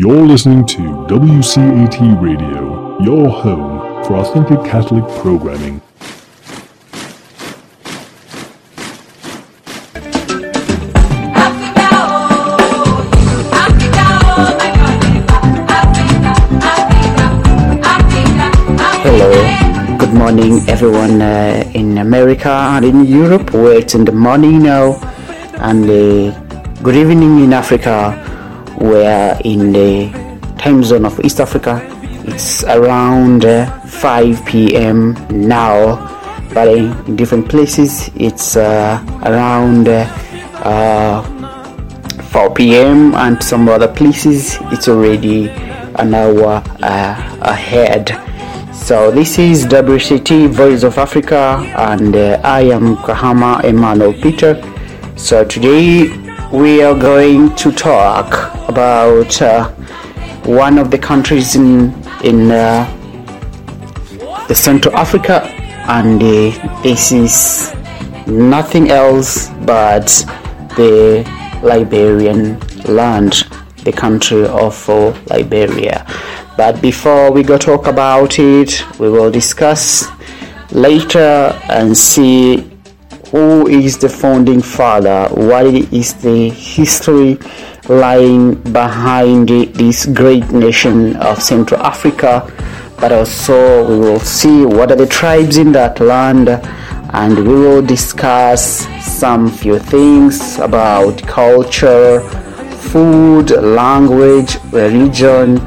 You're listening to WCAT Radio, your home for authentic Catholic programming. Hello, good morning, everyone uh, in America and in Europe, where it's in the morning now, and uh, good evening in Africa, where in the time zone of East Africa, it's around uh, 5 p.m. now, but in different places, it's uh, around uh, uh, 4 p.m. and some other places, it's already an hour uh, ahead. So this is WCT Voice of Africa, and uh, I am Kahama Emmanuel Peter. So today we are going to talk about uh, one of the countries in in uh, the Central Africa, and uh, this is nothing else but the Liberian land, the country of uh, Liberia. But before we go talk about it, we will discuss later and see who is the founding father, what is the history lying behind this great nation of Central Africa. But also, we will see what are the tribes in that land, and we will discuss some few things about culture, food, language, religion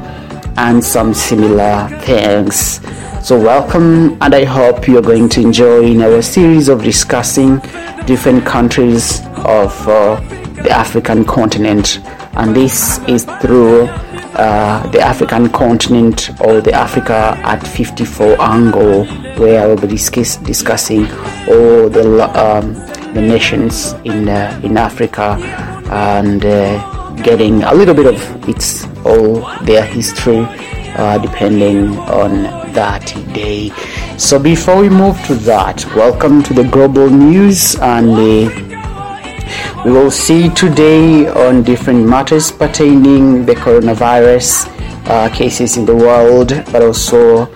and some similar things. So, welcome, and I hope you're going to enjoy our series of discussing different countries of uh, the African continent. And this is through uh, the African continent or the Africa at 54 angle, where I will be discuss- discussing all the, um, the nations in, uh, in Africa and getting a little bit of its all their history uh, depending on that day. So before we move to that welcome to the global news and uh, we will see today on different matters pertaining the coronavirus uh, cases in the world but also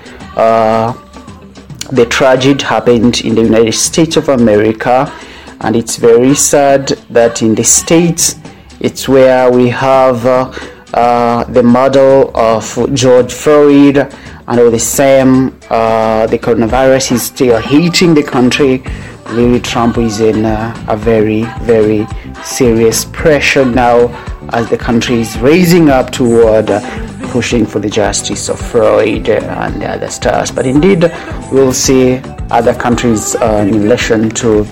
the tragedy happened in the united states of america. And it's very sad that in the states it's where we have uh, uh, the model of George Floyd, and all the same, uh, the coronavirus is still hitting the country. Really, Trump is in a very, very serious pressure now as the country is raising up toward pushing for the justice of Floyd and the other stars. But indeed, we'll see other countries in relation to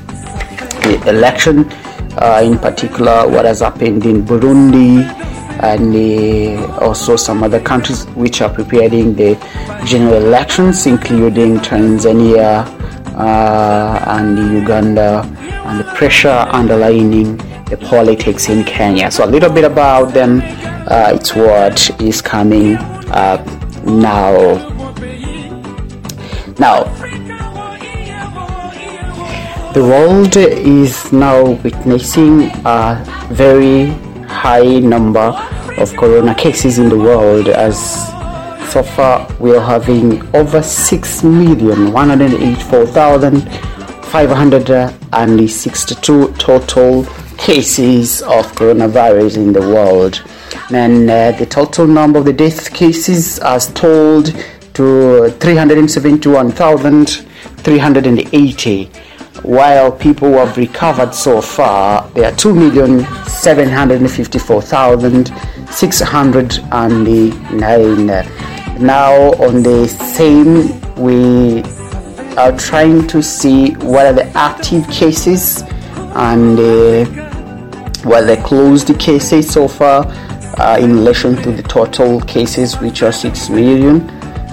the election uh, in particular what has happened in Burundi and uh, also some other countries which are preparing the general elections, including Tanzania uh, and Uganda, and the pressure underlining the politics in Kenya. So, a little bit about them. it's what is coming up now. Now, the world is now witnessing a very high number of corona cases in the world as so far we are having over 6,184,562 total cases of coronavirus in the world. And uh, the total number of the death cases has told to 371,380 while people who have recovered so far, there are 2,754,609. Now, on the same, we are trying to see what are the active cases and uh, what are the closed cases so far uh, in relation to the total cases, which are 6 million.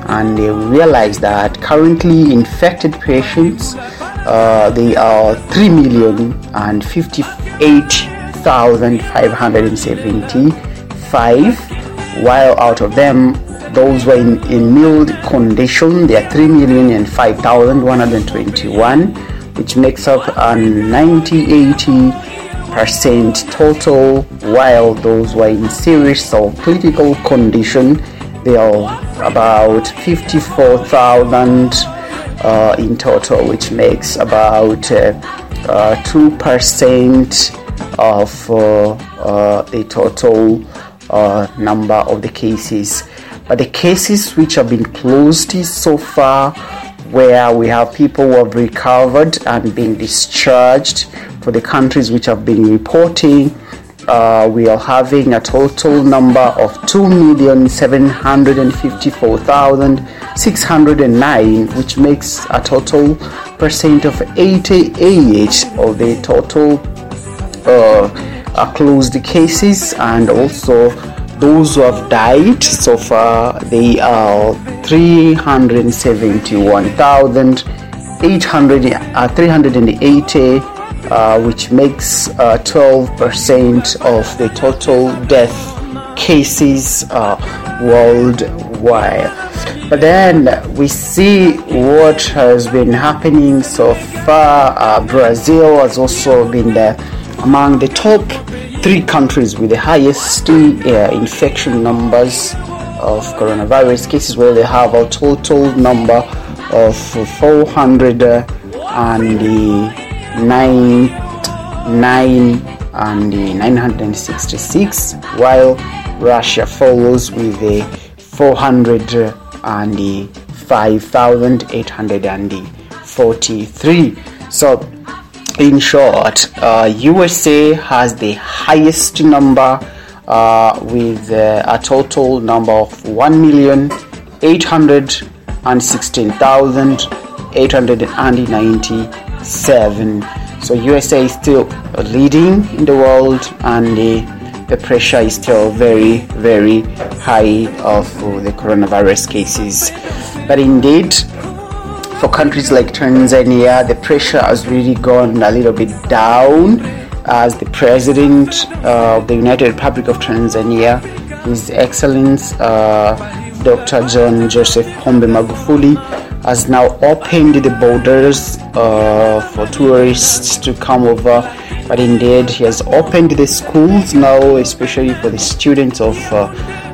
And uh, we realize that currently infected patients uh, they are 3 million and 58,575 while out of them those were in, in mild condition. They are 3 million and 5,121 which makes up a 90 80 percent total, while those were in serious or critical condition they are about 54,000 uh, in total, which makes about uh, uh, two percent of uh, uh, the total uh, number of the cases. But the cases which have been closed so far, where we have people who have recovered and been discharged for the countries which have been reporting, uh, we are having a total number of 2,754,609, which makes a total percent of 88 of the total uh, closed cases, and also those who have died so far they are 371,800 uh, 380 uh, which makes uh, 12% of the total death cases uh, worldwide. But then we see what has been happening so far. Uh, Brazil has also been among the top three countries with the highest uh, infection numbers of coronavirus cases, where they have a total number of 400 and nine nine and 966 while Russia follows with a 400 and 5843 so in short uh, USA has the highest number uh, with uh, a total number of 1 million 816,890 so USA is still leading in the world, and the, the pressure is still very, very high of the coronavirus cases. But indeed, for countries like Tanzania, the pressure has really gone a little bit down as the president of the United Republic of Tanzania, His Excellency uh, Dr. John Joseph Pombe Magufuli, has now opened the borders uh, for tourists to come over. But indeed, he has opened the schools now, especially for the students of uh,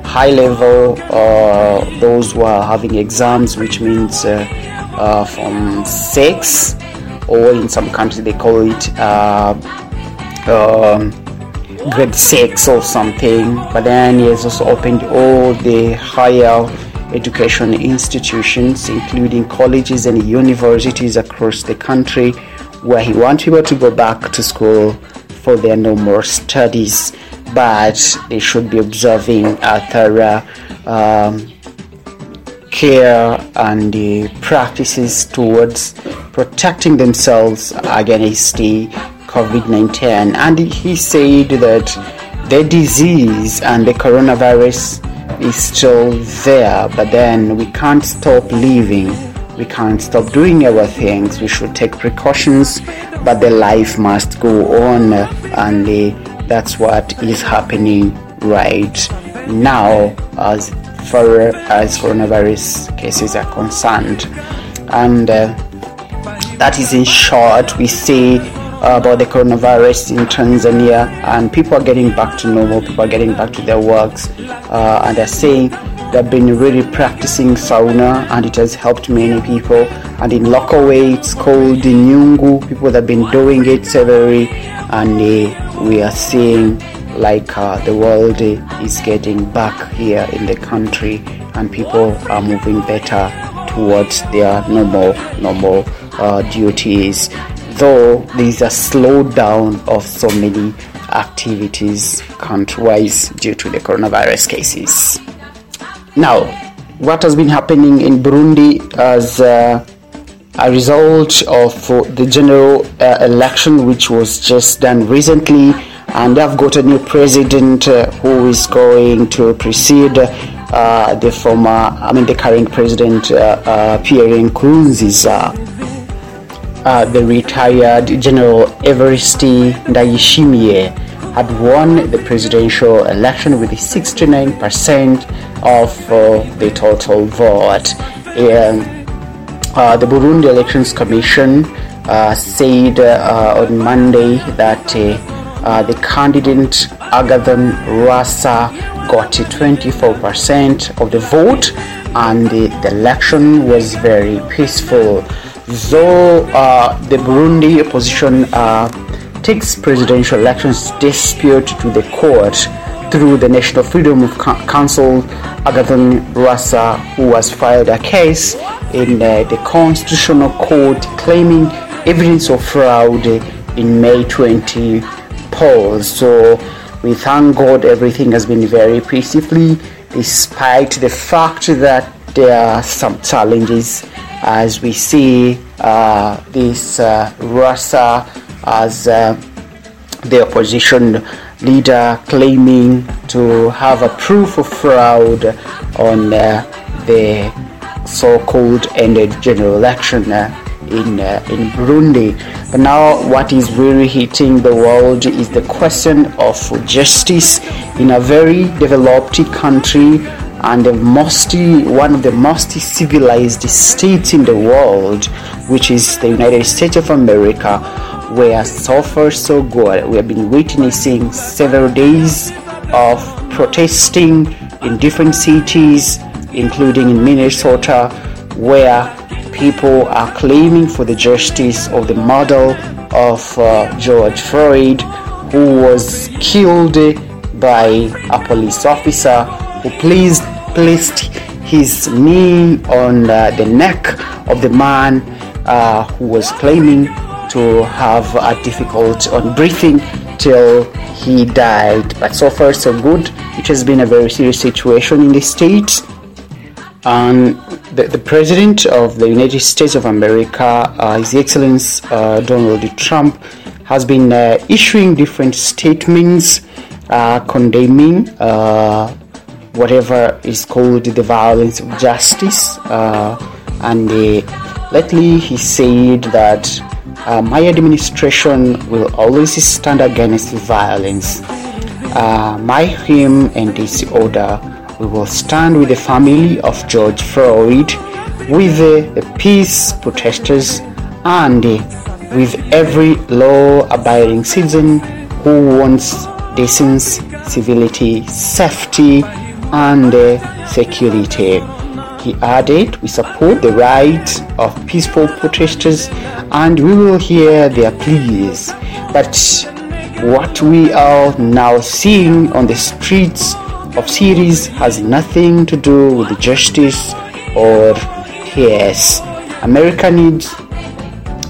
high level, uh, those who are having exams, which means uh, uh, from six, or in some countries they call it uh, um, grade six or something. But then he has also opened all the higher education institutions, including colleges and universities across the country, where he wants people to go back to school for their normal studies, but they should be observing a thorough um, care and the practices towards protecting themselves against the COVID 19. And he said that the disease and the coronavirus is still there, but then we can't stop living. We can't stop doing our things. We should take precautions, but the life must go on, and uh, that's what is happening right now as far as coronavirus cases are concerned. And uh, that is in short, we see about the coronavirus in Tanzania, and people are getting back to normal. People are getting back to their works, uh, and they're saying they've been really practicing sauna, and it has helped many people. And in local way, it's called the Nyungu. People have been doing it severally, and uh, we are seeing like uh, the world is getting back here in the country, and people are moving better towards their normal normal uh, duties though there is a slowdown of so many activities country-wise due to the coronavirus cases. Now, what has been happening in Burundi as uh, a result of uh, the general uh, election, which was just done recently, and they've got a new president uh, who is going to precede uh, the former, I mean, the current president, uh, Pierre Nkurunziza uh, the retired General Evariste Ndayishimiye had won the presidential election with 69% of uh, the total vote. Uh, the Burundi Elections Commission uh, said uh, on Monday that uh, the candidate Agathon Rasa got 24% of the vote and the, the election was very peaceful. Though the Burundi opposition uh, takes presidential elections dispute to the court through the National Freedom of Council, Agathon Rwasa, who has filed a case in uh, the Constitutional Court claiming evidence of fraud in May 20 polls. So we thank God everything has been very peacefully, despite the fact that there are some challenges as we see uh, this uh, Rwasa as uh, the opposition leader claiming to have a proof of fraud on uh, the so-called ended general election uh, in uh, in Burundi. But now, what is really hitting the world is the question of justice in a very developed country and the most one of the most civilized states in the world, which is the United States of America, where so far so good. We have been witnessing several days of protesting in different cities, including in Minnesota, where people are claiming for the justice of the murder of uh, George Floyd, who was killed by a police officer who placed, placed his knee on uh, the neck of the man uh, who was claiming to have a difficult on breathing till he died. But so far so good. It has been a very serious situation in the States. And the, the president of the United States of America, uh, His Excellency uh, Donald Trump, has been uh, issuing different statements uh, condemning whatever is called the violence of justice. Uh, and lately, he said that uh, my administration will always stand against violence. Uh, my hymn and this order, we will stand with the family of George Floyd, with uh, the peace protesters, and with every law-abiding citizen who wants decency, civility, safety, and security. He added, We support the rights of peaceful protesters and we will hear their pleas. But what we are now seeing on the streets of cities has nothing to do with justice or peace. America needs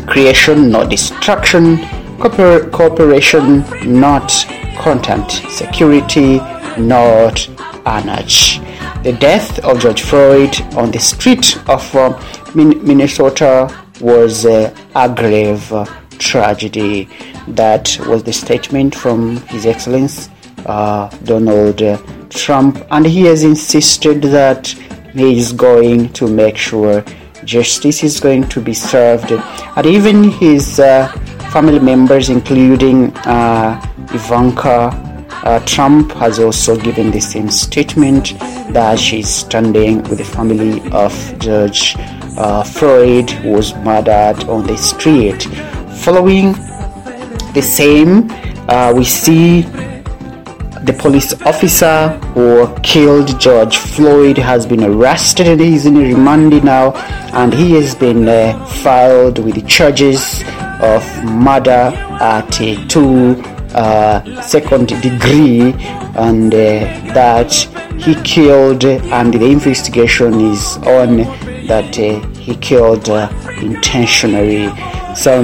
creation, not destruction, cooper- cooperation, not contempt, security, not The death of George Floyd on the street of uh, Minnesota was uh, a grave uh, tragedy. That was the statement from His Excellency uh, Donald Trump, and he has insisted that he is going to make sure justice is going to be served, and even his uh, family members, including uh, Ivanka uh, Trump, has also given the same statement that she's standing with the family of Judge uh, Floyd who was murdered on the street. Following the same, uh, we see the police officer who killed George Floyd has been arrested and he's in remand now, and he has been uh, filed with the charges of murder at a two uh, second degree, and uh, that he killed, and the investigation is on that uh, he killed uh, intentionally. So,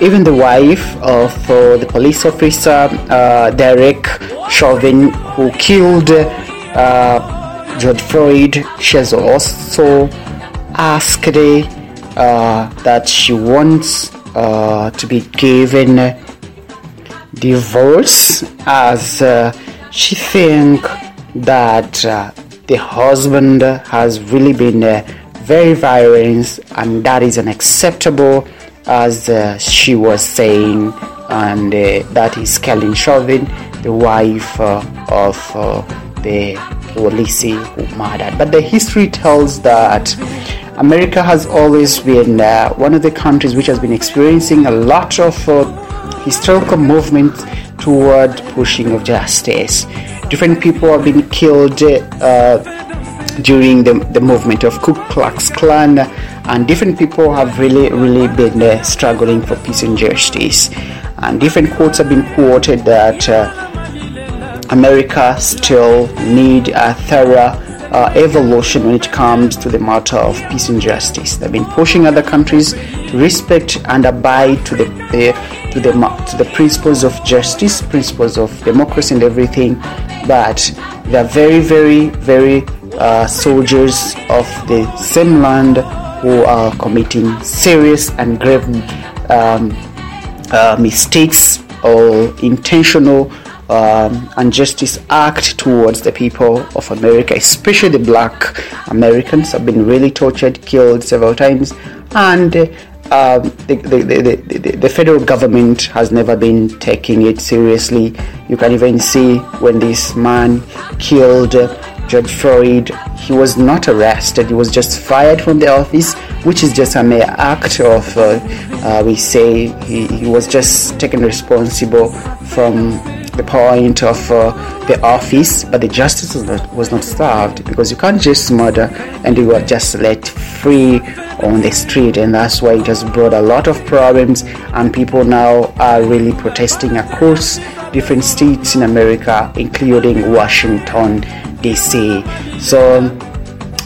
even the wife of uh, the police officer, uh, Derek Chauvin, who killed uh, George Floyd, she has also asked uh, that she wants to be given divorce as she think that the husband has really been uh, very violent and that is unacceptable as uh, she was saying and uh, that is Kelly Chauvin the wife uh, of uh, the police who murdered but the history tells that America has always been uh, one of the countries which has been experiencing a lot of historical movement toward pushing of justice. Different people have been killed uh, during the, the movement of Ku Klux Klan, and different people have really, really been uh, struggling for peace and justice. And different quotes have been quoted that uh, America still need a thorough uh, evolution when it comes to the matter of peace and justice. They've been pushing other countries to respect and abide to the, the to the to the principles of justice, principles of democracy, and everything. But they're very, very, very uh, soldiers of the same land who are committing serious and grave um, uh, mistakes or intentional um, injustice act towards the people of America, especially the black Americans, have been really tortured, killed several times, and uh, the, the, the, the, the federal government has never been taking it seriously. You can even see when this man killed George Floyd, he was not arrested, he was just fired from the office, which is just a mere act of, uh, uh, we say, he, he was just taken responsible from the point of uh, the office, but the justice was not, was not served because you can't just murder and you are just let free on the street, and that's why it has brought a lot of problems. And people now are really protesting across different states in America, including Washington DC. So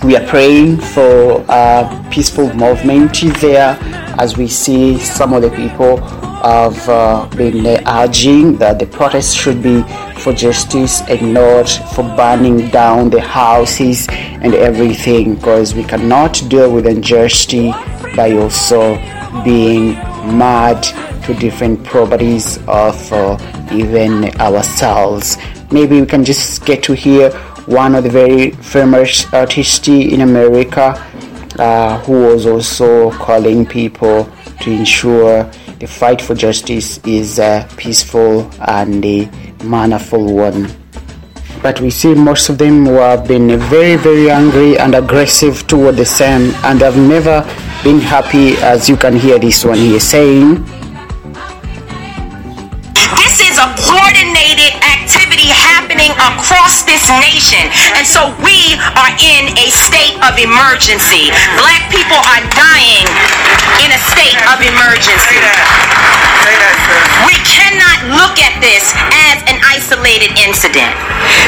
we are praying for a peaceful movement there as we see some of the people have uh, been urging that the protest should be for justice and not for burning down the houses and everything because we cannot deal with injustice by also being mad to different properties of uh, even ourselves. Maybe we can just get to hear one of the very famous artists in America uh, who was also calling people to ensure the fight for justice is a peaceful and a mannerful one. But we see most of them who have been very, very angry and aggressive toward the same, and have never been happy, as you can hear this one here saying. Across this nation. And so we are in a state of emergency. Black people are dying in a state of emergency. We cannot look at this as an isolated incident.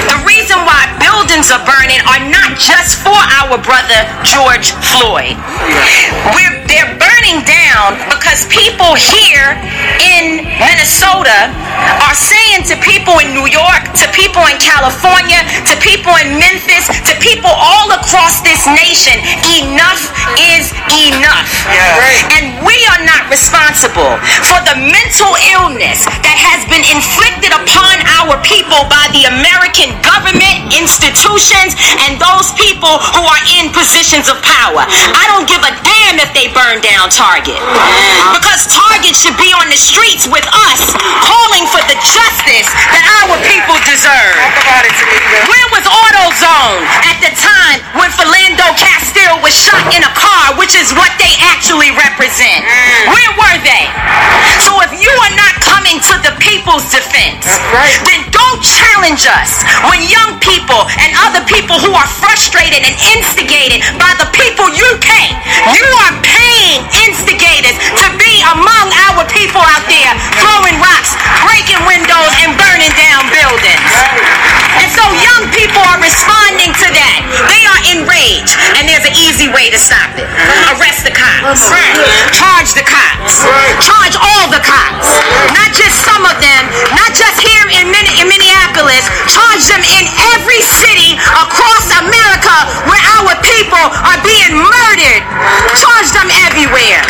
The reason why buildings are burning are not just for our brother George Floyd. We're, they're burning down because people here in Minnesota are saying to people in New York, to people in California, to people in Memphis, to people all across this nation, enough is enough. Yeah. And we are not responsible for the mental illness that has been inflicted upon our people by the American government, institutions, and those people who are in positions of power. I don't give a damn if they burn down Target. Because Target should be on the streets with us calling for the justice that our people deserve. Talk about it, Tamika. Where was AutoZone at the time when Philando Castile was shot in a car, which is what they actually represent? Mm. Where were they? So if you are not coming to the people's defense, right. then don't challenge us when young people and other people who are frustrated and instigated by the people you pay. You are paying instigators to be among our people out there throwing rocks, breaking windows, and burning down buildings. And so young people are responding to that. They are enraged, and there's an easy way to stop it. Arrest the cops. Charge the cops. Charge all the cops. Not just some of them, not just here in, Min- Charge them in every city across America where our people are being murdered. Charge them everywhere.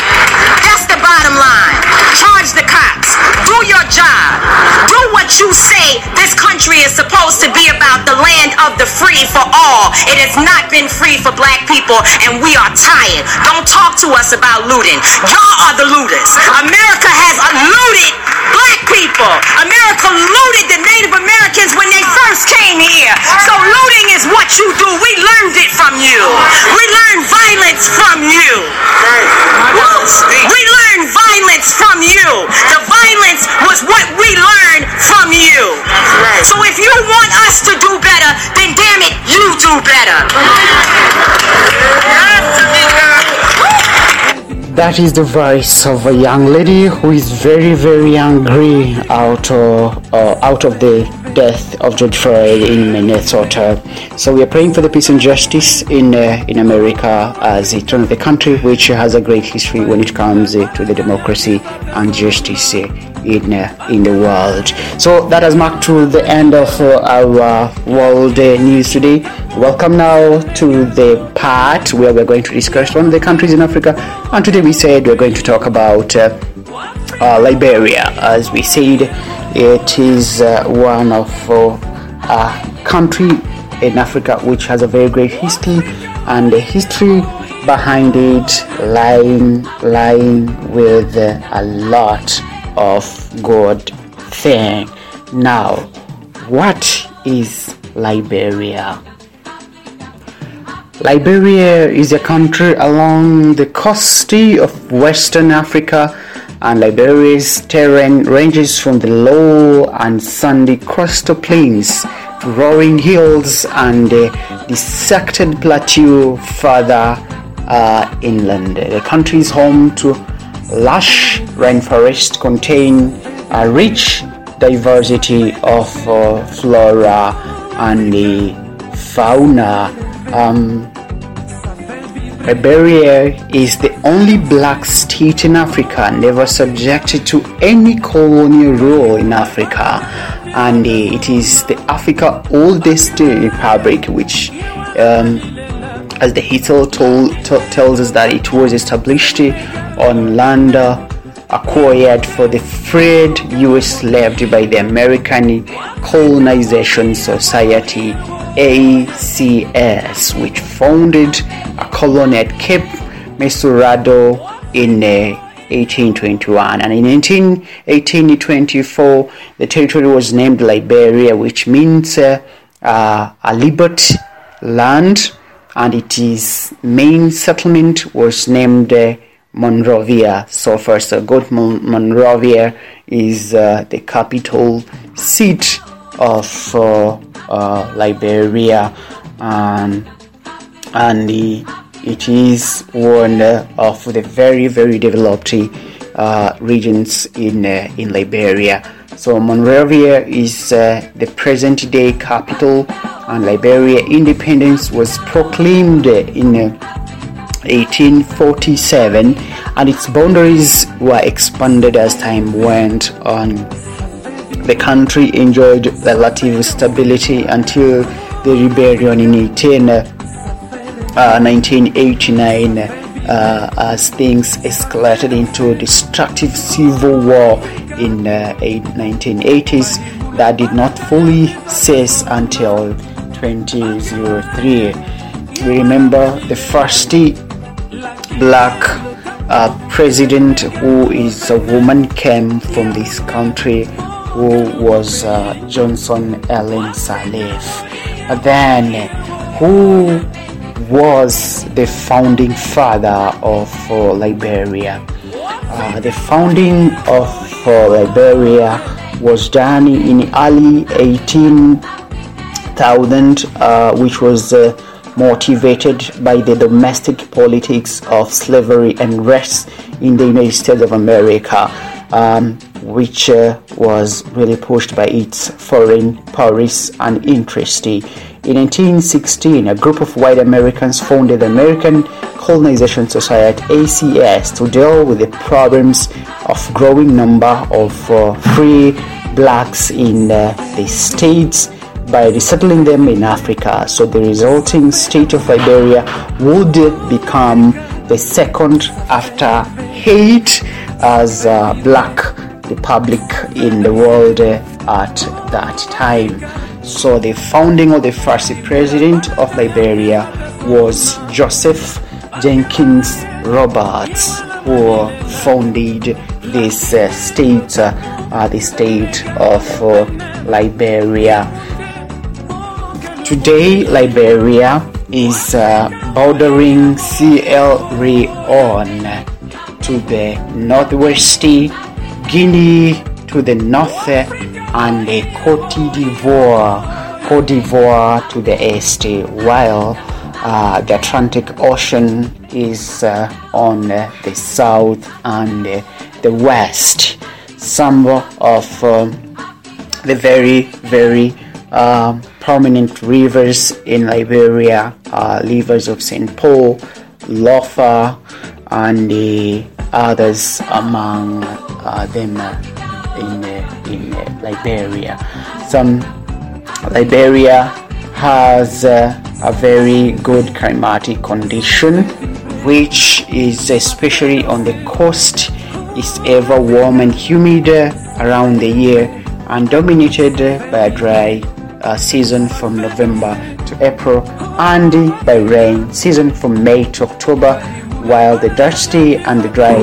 That's the bottom line. Charge the cops. Do your job. Do what you say this country is supposed to be about the land of the free for all. It has not been free for black people, and we are tired. Don't talk to us about looting. Y'all are the looters. America has looted black people. America looted the Native Americans when they first came here. So looting is what you do. We learned it from you. We learned violence from you. We learned violence from you. The violence was what we learned from you. So if you want us to do better, then damn it, you do better. That is the voice of a young lady who is very, very angry out of, uh, out of the death of George Floyd in Minnesota. So we are praying for the peace and justice in uh, in America as it's the country which has a great history when it comes uh, to the democracy and justice uh, in uh, in the world. So that has marked to the end of uh, our world uh, news today. Welcome now to the part where we're going to discuss one of the countries in Africa, and today we said we're going to talk about Liberia. As we said, it is uh, one of uh, a country in Africa which has a very great history, and the history behind it lying lying with uh, a lot of good thing. Now, what is Liberia? Liberia is a country along the coast of Western Africa, and Liberia's terrain ranges from the low and sandy coastal plains to rolling hills and the dissected plateau further uh, inland. The country is home to lush rainforest contain a rich diversity of uh, flora and the fauna. Um, Liberia is the only black state in Africa never subjected to any colonial rule in Africa, and uh, it is the Africa oldest uh, republic, which, um, as the history told, t- tells us, that it was established uh, on land acquired for the freed U.S. left by the American Colonization Society ACS, which founded a colony at Cape Mesurado in uh, 1821. And in 1824, the territory was named Liberia, which means uh, uh, a liberty land, and its main settlement was named uh, Monrovia. So first, uh, good Mon- Monrovia is uh, the capital seat of uh, uh, Liberia, and and the, it is one uh, of the very very developed regions in in Liberia. So Monrovia is uh, the present day capital, and Liberia independence was proclaimed in. Uh, 1847 and its boundaries were expanded as time went on the country enjoyed relative stability until the rebellion in 18, uh, 1989 uh, as things escalated into a destructive civil war in uh, 1980s that did not fully cease until 2003. We remember the first black uh, president who is a woman came from this country who was uh, Johnson Ellen. But then, who was the founding father of uh, Liberia? Uh, the founding of uh, Liberia was done in early 18,000, uh, which was uh, motivated by the domestic politics of slavery and race in the United States of America. Um, which uh, was really pushed by its foreign powers and interest. In 1916, a group of white Americans founded the American Colonization Society (ACS) to deal with the problems of growing number of uh, free blacks in uh, the states by resettling them in Africa. So the resulting state of Liberia would become the second after Haiti as a black republic in the world uh, at that time. So the founding of the first president of Liberia was Joseph Jenkins Roberts, who founded this uh, state, uh, the state of uh, Liberia. Today, Liberia is uh, bordering Sierra Leone to the northwest, Guinea to the north, and Cote d'Ivoire, Cote d'Ivoire to the east, while uh, the Atlantic Ocean is uh, on uh, the south and the west. Some of um, the very, very um, prominent rivers in Liberia are rivers of St. Paul, Lofa, and the others among uh, them uh, in, uh, in Liberia. Some Liberia has a very good climatic condition, which is especially on the coast, is ever warm and humid around the year and dominated by a dry uh, season from November to April and by rain season from May to October while the dusty and the dry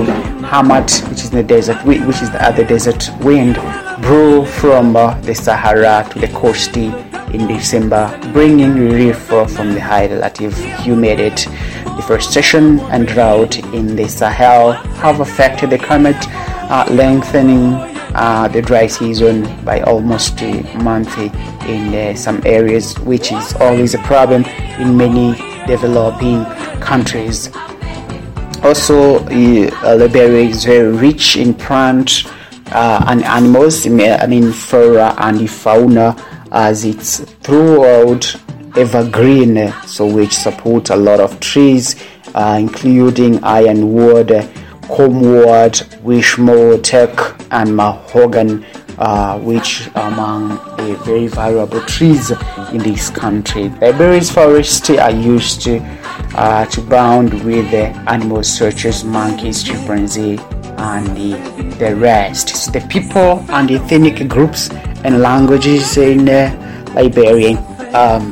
Hamat, which is the desert, which is the other desert wind, blew from uh, the Sahara to the coast in December, bringing relief from the high relative humidity. Deforestation and drought in the Sahel have affected the climate, uh, lengthening uh, the dry season by almost a month in uh, some areas, which is always a problem in many developing countries. Also, uh, Liberia is very rich in plant uh, and animals, I mean flora and fauna, as it's throughout evergreen, so which support a lot of trees, uh, including ironwood, comwood, wishmore, teak, and mahogany, uh, which among the very valuable trees in this country. Liberia's forests are used to, uh, to bound with the animals such as monkeys, chimpanzee, and the, the rest. So the people and ethnic groups and languages in uh, Liberia. Um,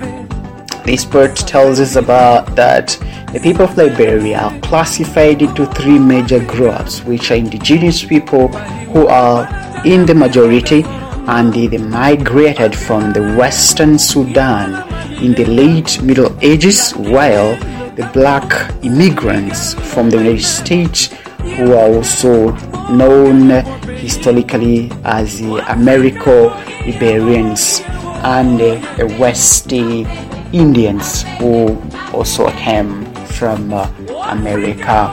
this part tells us about that the people of Liberia are classified into three major groups, which are indigenous people who are in the majority and they migrated from the western Sudan in the late Middle Ages, while the black immigrants from the United States, who are also known historically as the Americo Iberians, and the West Indians, who also came from uh, America.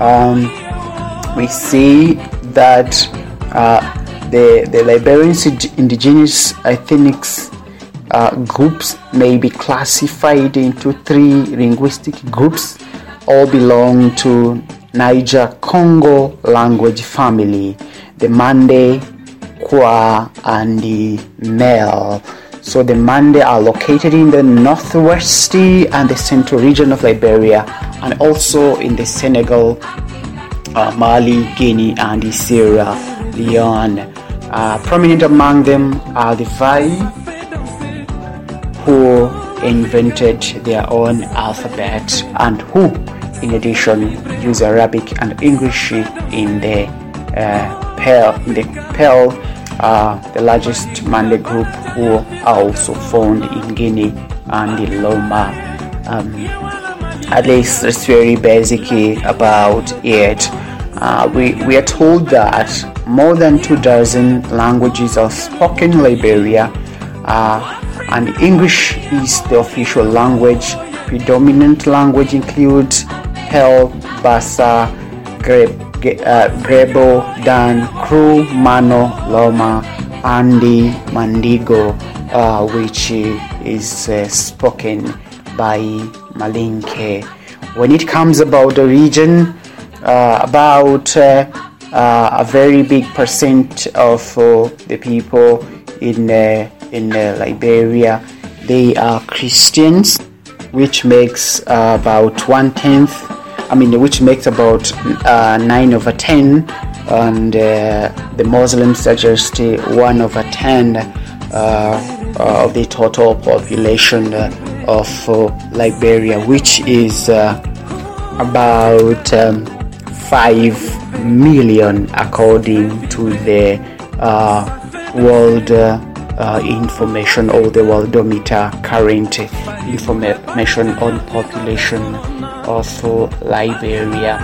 Um, we see that uh, the, the Liberian indigenous ethnic uh, groups may be classified into three linguistic groups, all belong to Niger Congo language family, the Mande, Kwa, and the Mel. So the Mande are located in the northwest and the central region of Liberia, and also in the Senegal, uh, Mali, Guinea, and Sierra Leone. Uh, prominent among them are the Vai, who invented their own alphabet and who, in addition, use Arabic and English in the uh, in the uh, the largest Mande group who are also found in Guinea and the Loma. Um, at least that's very basic about it. Uh, we, we are told that more than two dozen languages are spoken in Liberia, uh, and English is the official language. Predominant language includes Hel, Bassa, Greb, uh, Grebo, Dan, Kru, Mano, Loma, Andi, Mandigo, uh, which is uh, spoken by Malinke. When it comes about the region, about uh, uh, a very big percent of the people in in Liberia, they are Christians, which makes about one tenth I mean, which makes about uh, 9 over 10, and uh, the Muslims are just uh, 1 over 10 uh, of the total population of Liberia, which is about um, 5 million according to the World uh, information or the worldometer current information on population of Liberia.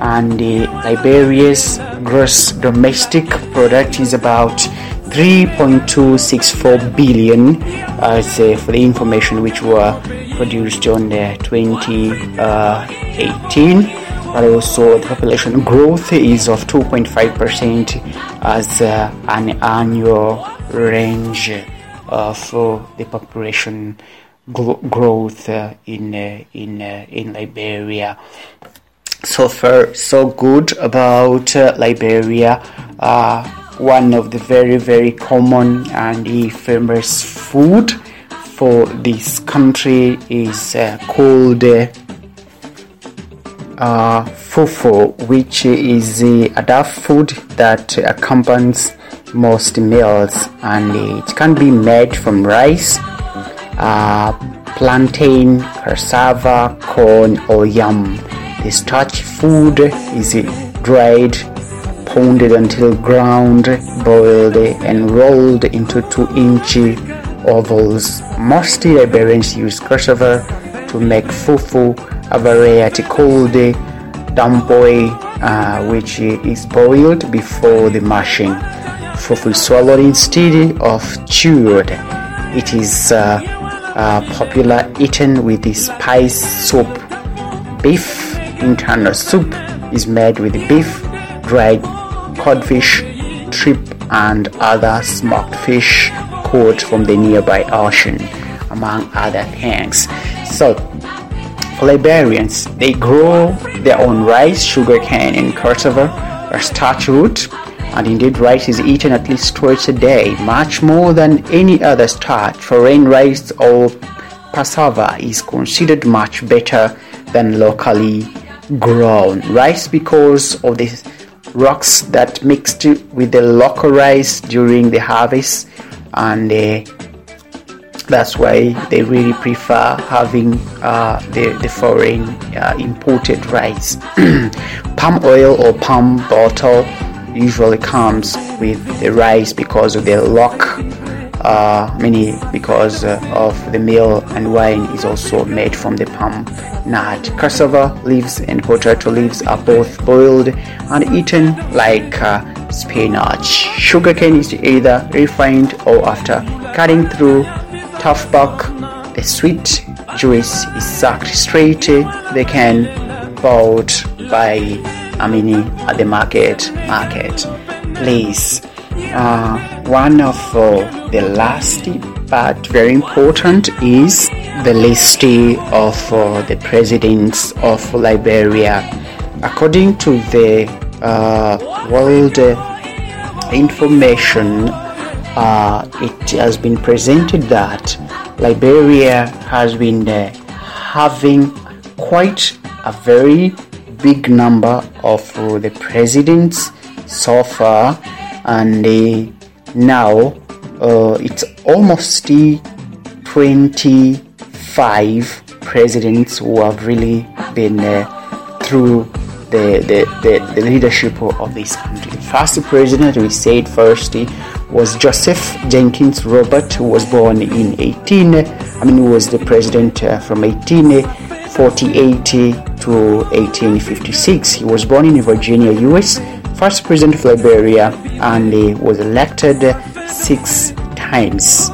and uh, Liberia's gross domestic product is about 3.264 billion as uh, for the information which were produced on uh, 2018 but also the population growth is of 2.5% as uh, an annual range uh, the population gro- growth uh, in uh, in uh, in Liberia so far so good about uh, Liberia. One of the very very common and famous food for this country is called uh, fufu, which is uh, a dark food that accompanies most meals, and it can be made from rice, uh, plantain, cassava, corn, or yam. The starch food is dried, pounded until ground, boiled, and rolled into two-inch ovals. Most Liberians use cassava to make fufu, a variety called damboy, uh, which is boiled before the mashing. Fufu swallowed instead of chewed. It is uh, uh, popular eaten with the spice soup. Beef internal soup is made with beef, dried codfish, shrimp, and other smoked fish caught from the nearby ocean, among other things. So, Liberians, they grow their own rice, sugarcane, and cassava, or starch root, and indeed rice is eaten at least twice a day, much more than any other starch. Foreign rice or cassava is considered much better than locally grown rice because of the rocks that mixed with the local rice during the harvest and that's why they really prefer having uh, the, the foreign uh, imported rice. palm oil or palm butter usually comes with the rice because of the lock, uh, many because uh, of the meal and wine is also made from the palm nut. Cassava leaves and potato leaves are both boiled and eaten like uh, spinach. Sugarcane is either refined or after cutting through tough bark, the sweet juice is sucked straight. They can bought by Amini at the market. Market, please. Uh, one of uh, the last but very important is the list of uh, the presidents of Liberia. According to the uh, World Information uh, it has been presented that Liberia has been uh, having quite a very big number of the presidents so far, and uh, now uh, it's almost 25 presidents who have really been uh, through the, the, the, the leadership of this country. The first president we said first was Joseph Jenkins Robert, who was born in 18. I mean, who was the president uh, from 1848 to 1856. He was born in Virginia, U.S. First president of Liberia, and he was elected six times.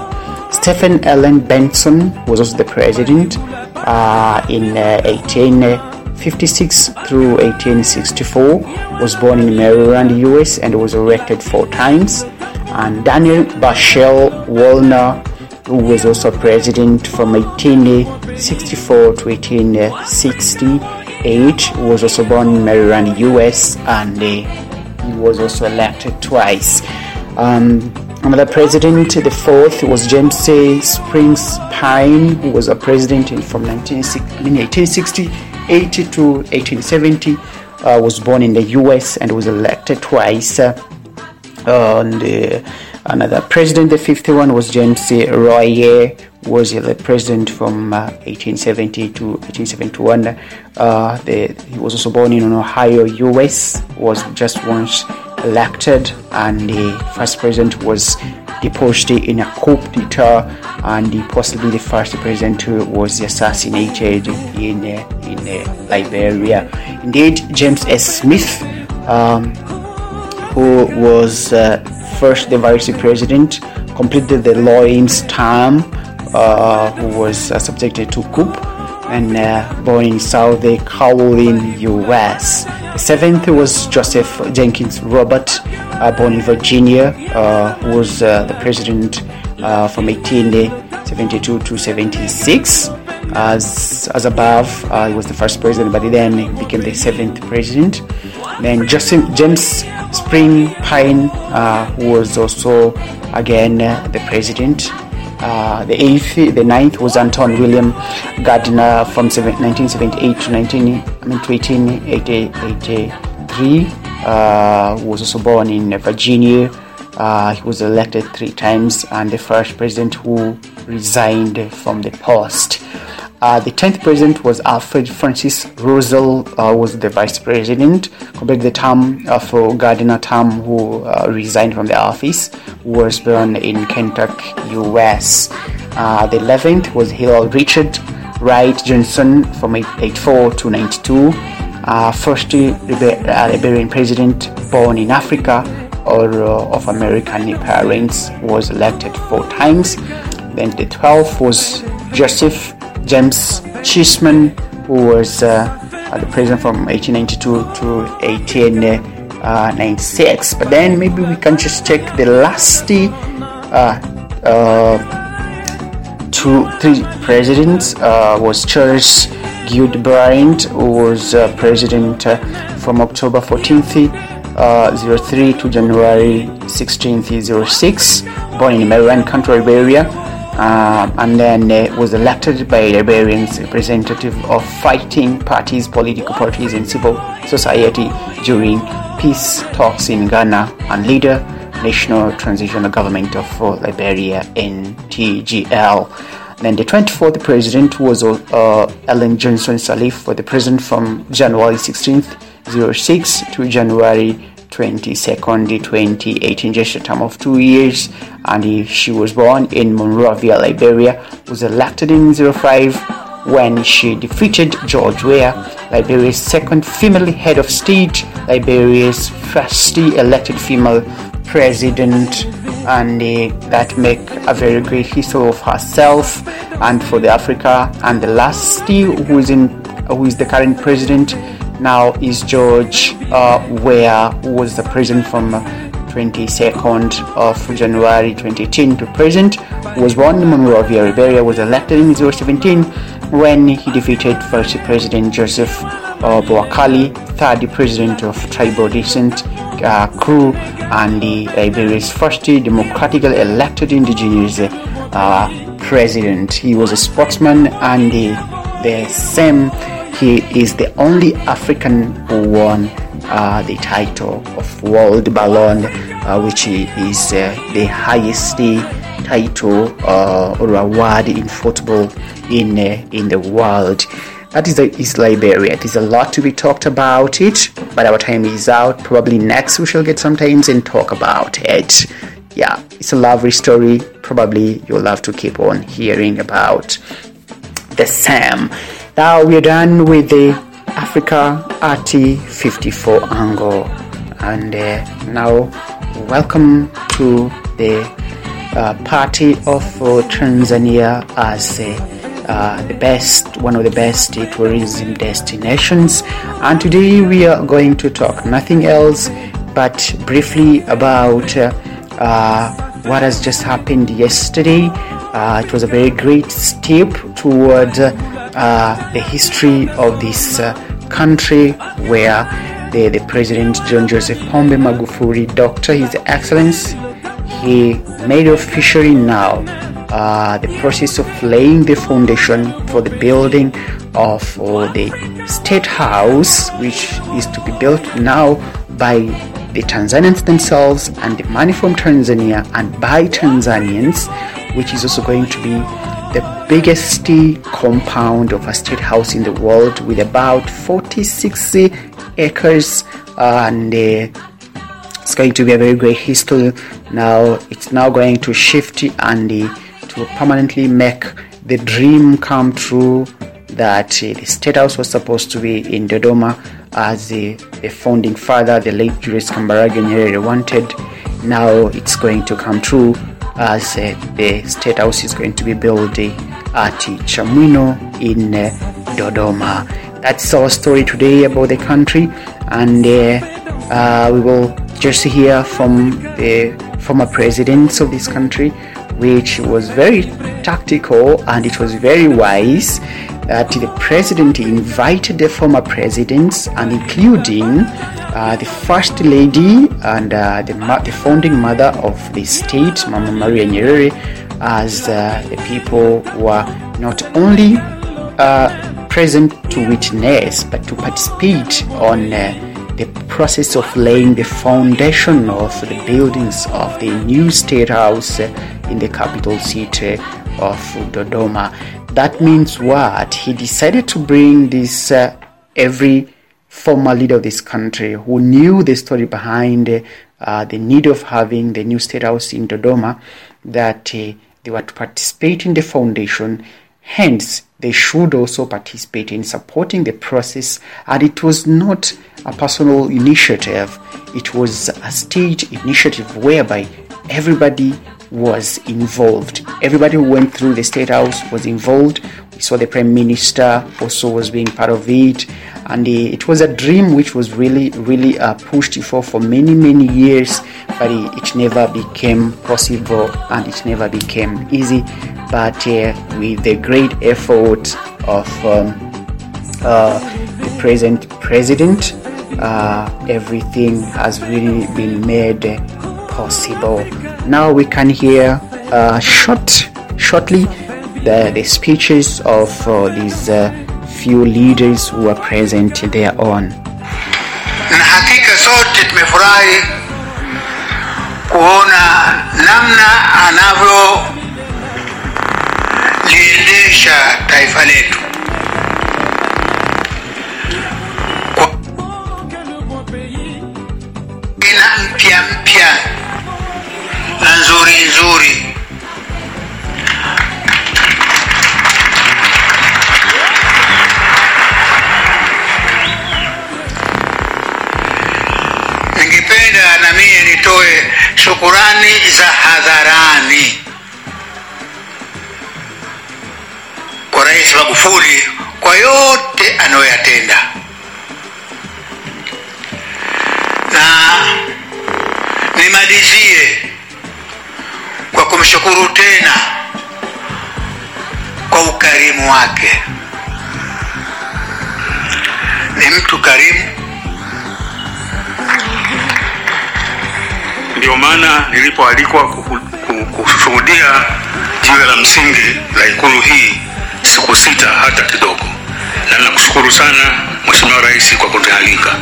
Stephen Allen Benson was also the president uh, in uh, 1856 through 1864. Was born in Maryland, U.S. and was elected four times and Daniel Bashel Wolner, who was also president from 1864 to 1868, was also born in Maryland, US, and uh, he was also elected twice. Um, another president, the fourth, was James A. Springs Pine, who was a president from 1868 to 1870, uh, was born in the US and was elected twice. Uh, and uh, another president, the fifth one was James Royer, was the president from uh, 1870 to 1871. Uh, the, he was also born in Ohio, US, was just once elected, and the first president was deposed in a coup d'etat, and possibly the first president who was assassinated in uh, in uh, Liberia indeed, James S. Smith, um, who was uh, first the vice president, completed the Lawrence term, uh, who was uh, subjected to coup and uh, born in South Carolina, U.S. The seventh was Joseph Jenkins Robert, uh, born in Virginia, uh, who was the president from 1872 to 76. As, as above, he was the first president, but he then became the seventh president. Then James Spring Pine, uh, was also again uh, the president. Uh, the eighth, the ninth was Anton William Gardner from seven, 1978 to 19, I mean, 1883. Uh, was also born in Virginia. Uh, he was elected three times and the first president who resigned from the post. Uh, the 10th president was Alfred Francis Russell, uh, was the vice president, compared the term uh, Gardiner term, who uh, resigned from the office, was born in Kentucky, U.S. Uh, the 11th was Hillel Richard Wright Johnson from 84 to 92, uh, first Liber- Liberian president born in Africa or of American parents, was elected four times. Then the 12th was Joseph James Chisman, who was uh, uh, the president from 1892 to 1896. But then maybe we can just take the last uh, uh, two, three presidents. Uh, was Charles Gildebrand, who was uh, president uh, from October 14th. Uh, 03 to January 16th, 06, born in Maryland country, Liberia, uh, and then uh, was elected by Liberians representative of fighting parties, political parties, and civil society during peace talks in Ghana and leader National Transitional Government of uh, Liberia NTGL. Then the 24th president was uh, Ellen Johnson Sirleaf for the president from January 16th, 06 to January 22nd, 2018, just a term of two years. And he, she was born in Monrovia, Liberia, was elected in 05 when she defeated George Weah, Liberia's second female head of state, Liberia's first elected female president, and uh, that make a very great history of herself and for the Africa. And the last who is in who is the current president now is George uh, Weah, who was the president from 22nd of January 2010 to present, was born in Monrovia, Liberia, was elected in 2017 when he defeated First President Joseph uh, Boakali, third president of tribal descent uh, crew, and the Liberia's first democratically elected indigenous uh, president. He was a sportsman and the, the same he is the only African who won uh, the title of World Ballon, uh, which is uh, the highest title uh, or award in football in uh, in the world. That is, is Liberia. There's a lot to be talked about it, but our time is out. Probably next we shall get some times and talk about it. Yeah, it's a lovely story. Probably you'll have to keep on hearing about the Sam. Now we're done with the Africa RT 54 angle, and uh, now welcome to the uh, party of uh, Tanzania as the best, one of the best tourism destinations. And today we are going to talk nothing else but briefly about what has just happened yesterday. it was a very great step toward uh, the history of this uh, country where the, the president John Joseph Pombe Magufuli, Doctor His Excellence, he made officially now uh, the process of laying the foundation for the building of the state house, which is to be built now by the Tanzanians themselves and the money from Tanzania and by Tanzanians, which is also going to be the biggest compound of a state house in the world with about 46 acres and uh, it's going to be a very great history now it's now going to shift and uh, to permanently make the dream come true that uh, the state house was supposed to be in Dodoma as the, founding father, the late Julius Kambarage Nyerere wanted. Now it's going to come true uh, the State House is going to be built at Chamwino in uh, Dodoma. That's our story today about the country, and uh, uh, we will just hear from the former presidents of this country, which was very tactical and it was very wise that the president invited the former presidents and including uh, the first lady and uh, the, the founding mother of the state, Mama Maria Nyerere, as uh, the people were not only uh, present to witness but to participate on uh, the process of laying the foundation of the buildings of the new state house in the capital city of Dodoma. That means what? He decided to bring this uh, every former leader of this country who knew the story behind uh, the need of having the new state house in Dodoma, that uh, they were to participate in the foundation. Hence, they should also participate in supporting the process. And it was not a personal initiative, it was a state initiative whereby everybody was involved. Everybody who went through the State House was involved. We saw the Prime Minister also was being part of it. And it was a dream which was really, really uh, pushed for for many, many years, but it, it never became possible and it never became easy. But uh, with the great effort of um, uh, the present president, uh, everything has really been made possible. Now we can hear uh, short, shortly the, the speeches of uh, these uh, few leaders who are present there on. kuona namna anavyoliendesha taifa letu mpya mpya na nzuri nzuri. Ningependa na mie nitoe shukurani za hadharani kwa Rais Magufuli kwa yote anayoyatenda, na kumshukuru tena kwa ukarimu wake. Ni mtu karimu Ndio maana nilipoalikwa kushuhudia jiwe la msingi la ikulu hii sikusita hata kidogo, na nakushukuru sana Mheshimiwa Rais kwa kunialika.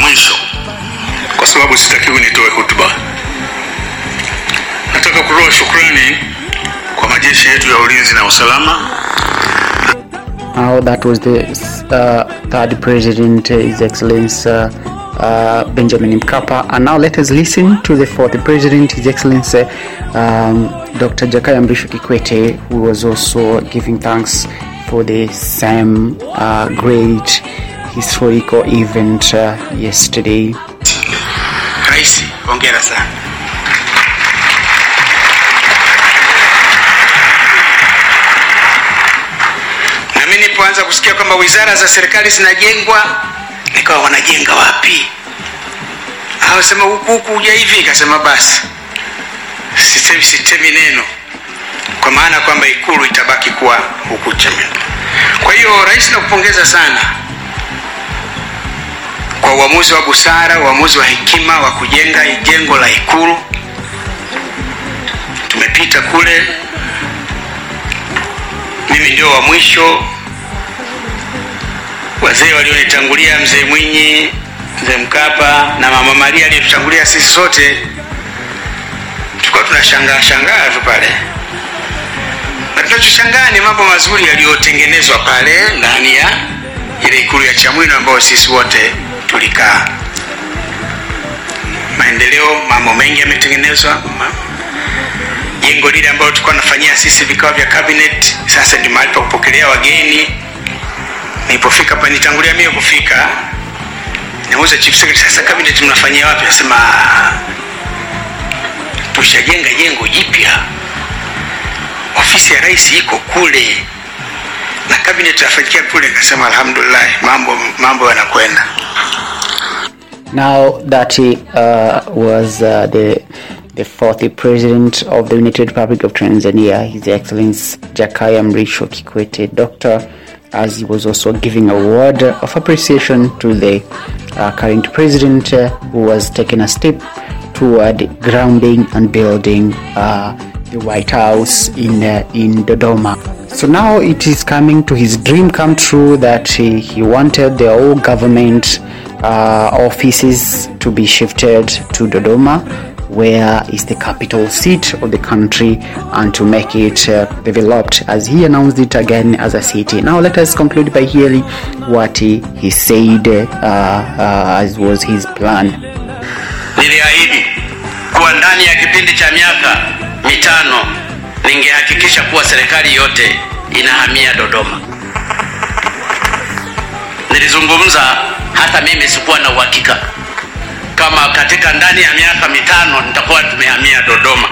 Mwisho, kwa sababu sitakiwi nitoe hotuba, nataka kutoa shukrani kwa majeshi yetu ya ulinzi na usalama Now that was the uh, third president, His Excellency uh, uh, Benjamin Mkapa. And now let us listen to the fourth president, His Excellency um, Dr. Jakaya Mrisho Kikwete, who was also giving thanks for the same uh, great historical event uh, yesterday. Rais, hongera sana. Mimi kusikia kwamba wizara za serikali zinajengwa, nikawa wanajenga wapi? Awasema huku huku uja hivi, ikasema basi sitemi, sitemi neno, kwa maana kwamba ikulu itabaki kuwa huku Chamwino. Kwa hiyo rais, nakupongeza sana kwa uamuzi wa busara, uamuzi wa hekima wa kujenga jengo la Ikulu. Tumepita kule, mimi ndio wa mwisho. Wazee walionitangulia, mzee Mwinyi, mzee Mkapa na mama Maria aliyetutangulia sisi sote, tulikuwa tunashangaa shangaa tu pale, na tunachoshangaa ni mambo mazuri yaliyotengenezwa pale ndani ya ile ikulu ya Chamwino ambayo sisi wote tulikaa. Maendeleo, mambo mengi yametengenezwa. Jengo lile ambalo tulikuwa nafanyia sisi vikao vya cabinet, sasa ndio mahali pa kupokelea wageni. Nilipofika hapa nitangulia mimi kufika. Nauza chief secretary sasa cabinet mnafanyia wapi? Nasema tushajenga jengo jipya. Ofisi ya rais iko kule na cabinet inafanyikia kule. Nikasema alhamdulillah mambo mambo yanakwenda. Now that he uh, was uh, the the fourth president of the United Republic of Tanzania, His Excellency Jakaya Mrisho Kikwete, Doctor, as he was also giving a word of appreciation to the uh, current president uh, who was taking a step toward grounding and building uh, the White House in uh, in Dodoma. So now it is coming to his dream come true that he, he wanted the whole government uh, offices to be shifted to Dodoma, where is the capital seat of the country, and to make it uh, developed as he announced it again as a city. Now let us conclude by hearing what he, he said uh, uh, as was his plan. niliahidi kuwa ndani ya kipindi cha miaka mitano ningehakikisha kuwa serikali yote inahamia Dodoma. Nilizungumza hata mimi sikuwa na uhakika kama katika ndani ya miaka mitano nitakuwa tumehamia Dodoma,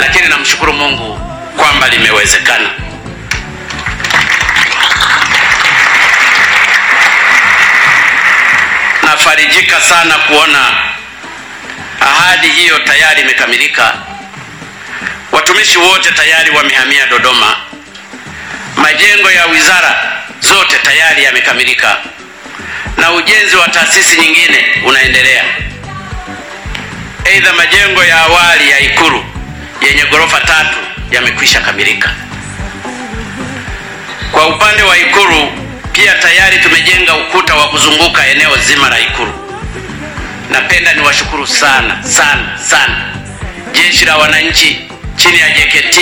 lakini namshukuru Mungu kwamba limewezekana. Nafarijika sana kuona ahadi hiyo tayari imekamilika. Watumishi wote tayari wamehamia Dodoma. Majengo ya wizara zote tayari yamekamilika na ujenzi wa taasisi nyingine unaendelea. Aidha, majengo ya awali ya Ikulu yenye ghorofa tatu yamekwisha kamilika. Kwa upande wa Ikulu pia tayari tumejenga ukuta wa kuzunguka eneo zima la Ikulu. Napenda niwashukuru sana sana sana jeshi la wananchi chini ya JKT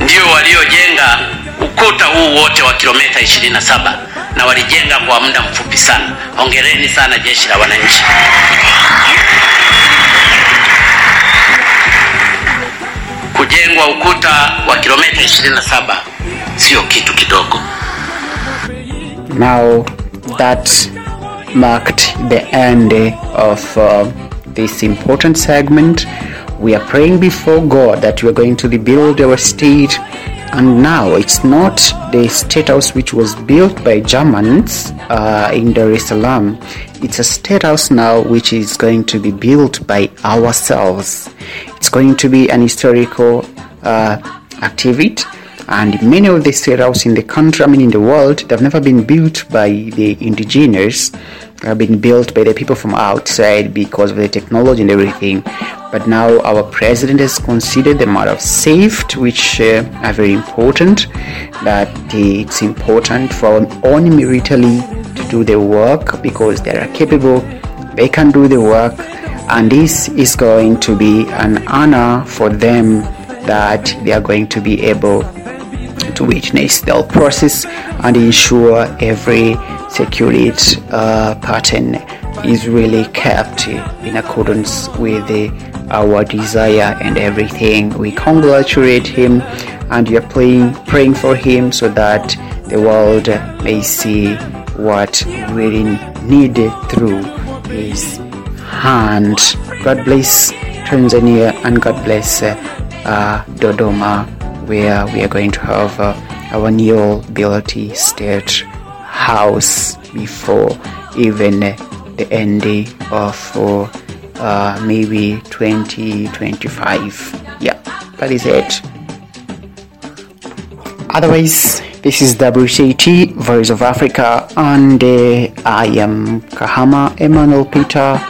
ndio waliojenga ukuta huu wote wa kilomita 27 na walijenga kwa muda mfupi sana. Hongereni sana jeshi la wananchi. Kujengwa ukuta wa kilomita 27 sio kitu kidogo. Now that marked the end of uh, this important segment. We are praying before God that we are going to rebuild our state. And now it's not the state house which was built by Germans uh, in Dar es Salaam. It's a state house now which is going to be built by ourselves. It's going to be an historical uh, activity and many of the state houses in the country, I mean in the world, they've never been built by the indigenous, have been built by the people from outside because of the technology and everything. But now our president has considered the matter of safety, which uh, are very important. That it's important for our own military to do the work because they are capable, they can do the work, and this is going to be an honor for them that they are going to be able to witness the process and ensure every security uh, pattern is really kept in accordance with our desire and everything. We congratulate him and we are praying, praying for him so that the world may see what we really needed through his hand. God bless Tanzania and God bless uh, Dodoma where we are going to have uh, our new ability state house before even the end of uh, maybe 2025 yeah that is it otherwise this is WCT voice of africa and uh, i am kahama emmanuel peter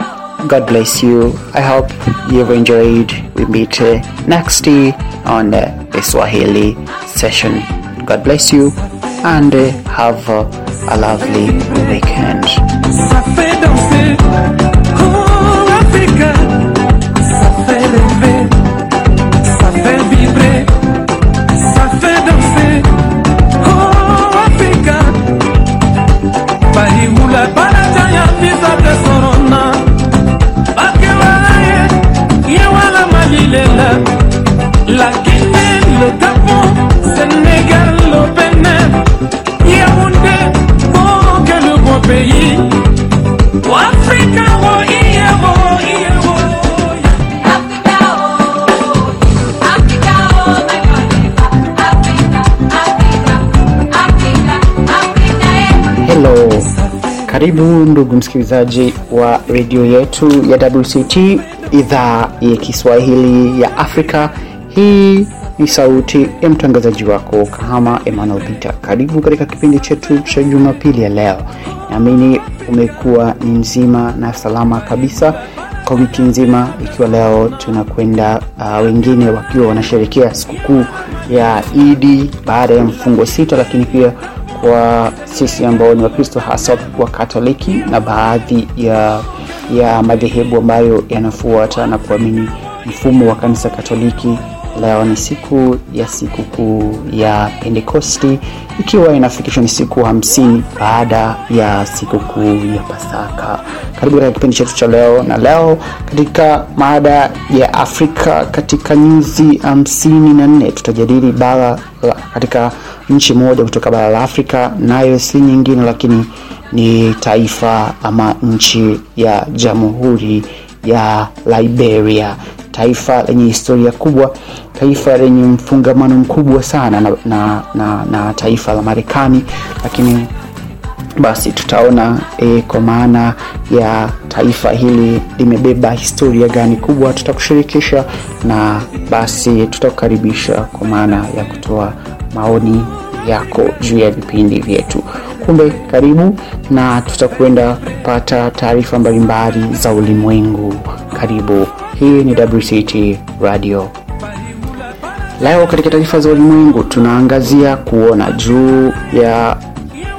God bless you. I hope you've enjoyed. We meet uh, next on uh, the Swahili session. God bless you and have a lovely weekend. pays. Hello. Karibu ndugu msikilizaji wa redio yetu ya WCT idhaa ya Kiswahili ya Afrika. Hii ni sauti ya mtangazaji wako Kahama Emmanuel Peter. Karibu katika kipindi chetu cha Jumapili ya leo Naamini umekuwa ni mzima na salama kabisa kwa wiki nzima, ikiwa leo tunakwenda uh, wengine wakiwa wanasherekea sikukuu ya Idi baada ya mfungo sita, lakini pia kwa sisi ambao ni Wakristo hasa wa Katoliki na baadhi ya ya madhehebu ambayo yanafuata na kuamini mfumo wa kanisa Katoliki. Leo ni siku ya sikukuu ya Pentekosti, ikiwa inafikishwa ni siku hamsini baada ya sikukuu ya Pasaka. Karibu katika kipindi chetu cha leo, na leo katika mada ya Afrika katika nyuzi hamsini na nne tutajadili bara katika nchi moja kutoka bara la Afrika, nayo si nyingine lakini ni taifa ama nchi ya Jamhuri ya Liberia, taifa lenye historia kubwa, taifa lenye mfungamano mkubwa sana na, na, na, na taifa la Marekani, lakini basi tutaona e, kwa maana ya taifa hili limebeba historia gani kubwa, tutakushirikisha na basi tutakukaribisha kwa maana ya kutoa maoni yako juu ya vipindi vyetu. Kumbe karibu, na tutakwenda kupata taarifa mbalimbali za ulimwengu. Karibu, hii ni WCT Radio. Leo katika taarifa za ulimwengu tunaangazia kuona juu ya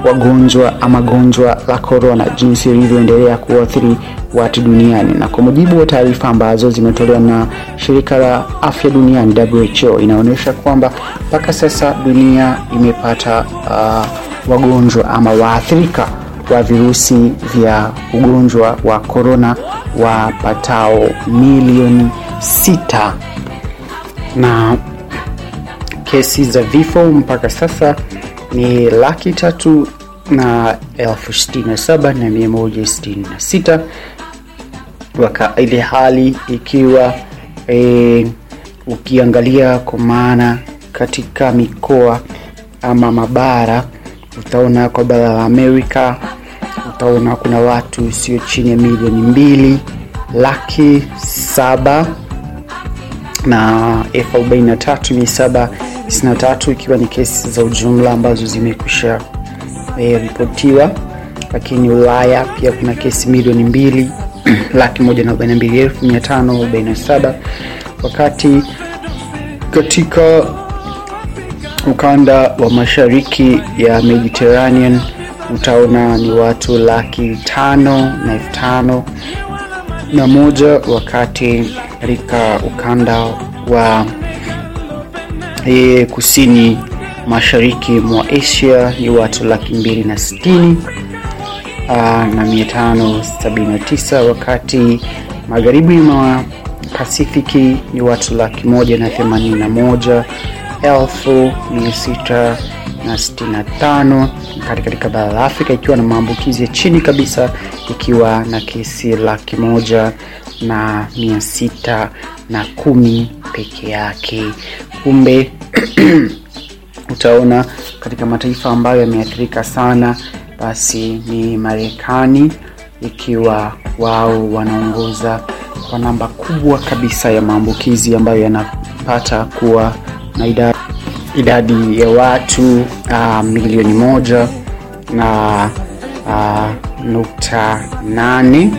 wagonjwa ama gonjwa la korona, jinsi lilivyoendelea kuathiri watu duniani, na kwa mujibu wa taarifa ambazo zimetolewa na shirika la afya duniani WHO, inaonyesha kwamba mpaka sasa dunia imepata uh, wagonjwa ama waathirika wa virusi vya ugonjwa wa korona wapatao milioni sita. Na kesi za vifo mpaka sasa ni laki tatu na elfu sitini na saba na mia moja sitini na sita ile hali ikiwa e, ukiangalia kwa maana katika mikoa ama mabara utaona kwa bara la Amerika utaona kuna watu sio chini ya milioni mbili laki saba na elfu arobaini na tatu mia saba tisini na tatu ikiwa ni kesi za ujumla ambazo zimekwisha e, ripotiwa. Lakini ulaya pia kuna kesi milioni mbili laki moja na arobaini na mbili elfu mia tano arobaini na saba. Wakati katika ukanda wa mashariki ya mediterranean utaona ni watu laki tano na elfu tano na moja wakati katika ukanda wa e, kusini mashariki mwa asia ni watu laki mbili na sitini aa, na mia tano sabini na tisa wakati magharibi mwa pasifiki ni watu laki moja na themanini na moja elfu mia sita na sitini na tano kati katika bara la afrika ikiwa na maambukizi ya chini kabisa ikiwa na kesi laki moja na mia sita na kumi peke yake. Kumbe utaona katika mataifa ambayo yameathirika sana basi ni marekani ikiwa wao wanaongoza kwa namba kubwa kabisa ya maambukizi ambayo yanapata kuwa na idadi, idadi ya watu uh, milioni moja na uh, nukta nane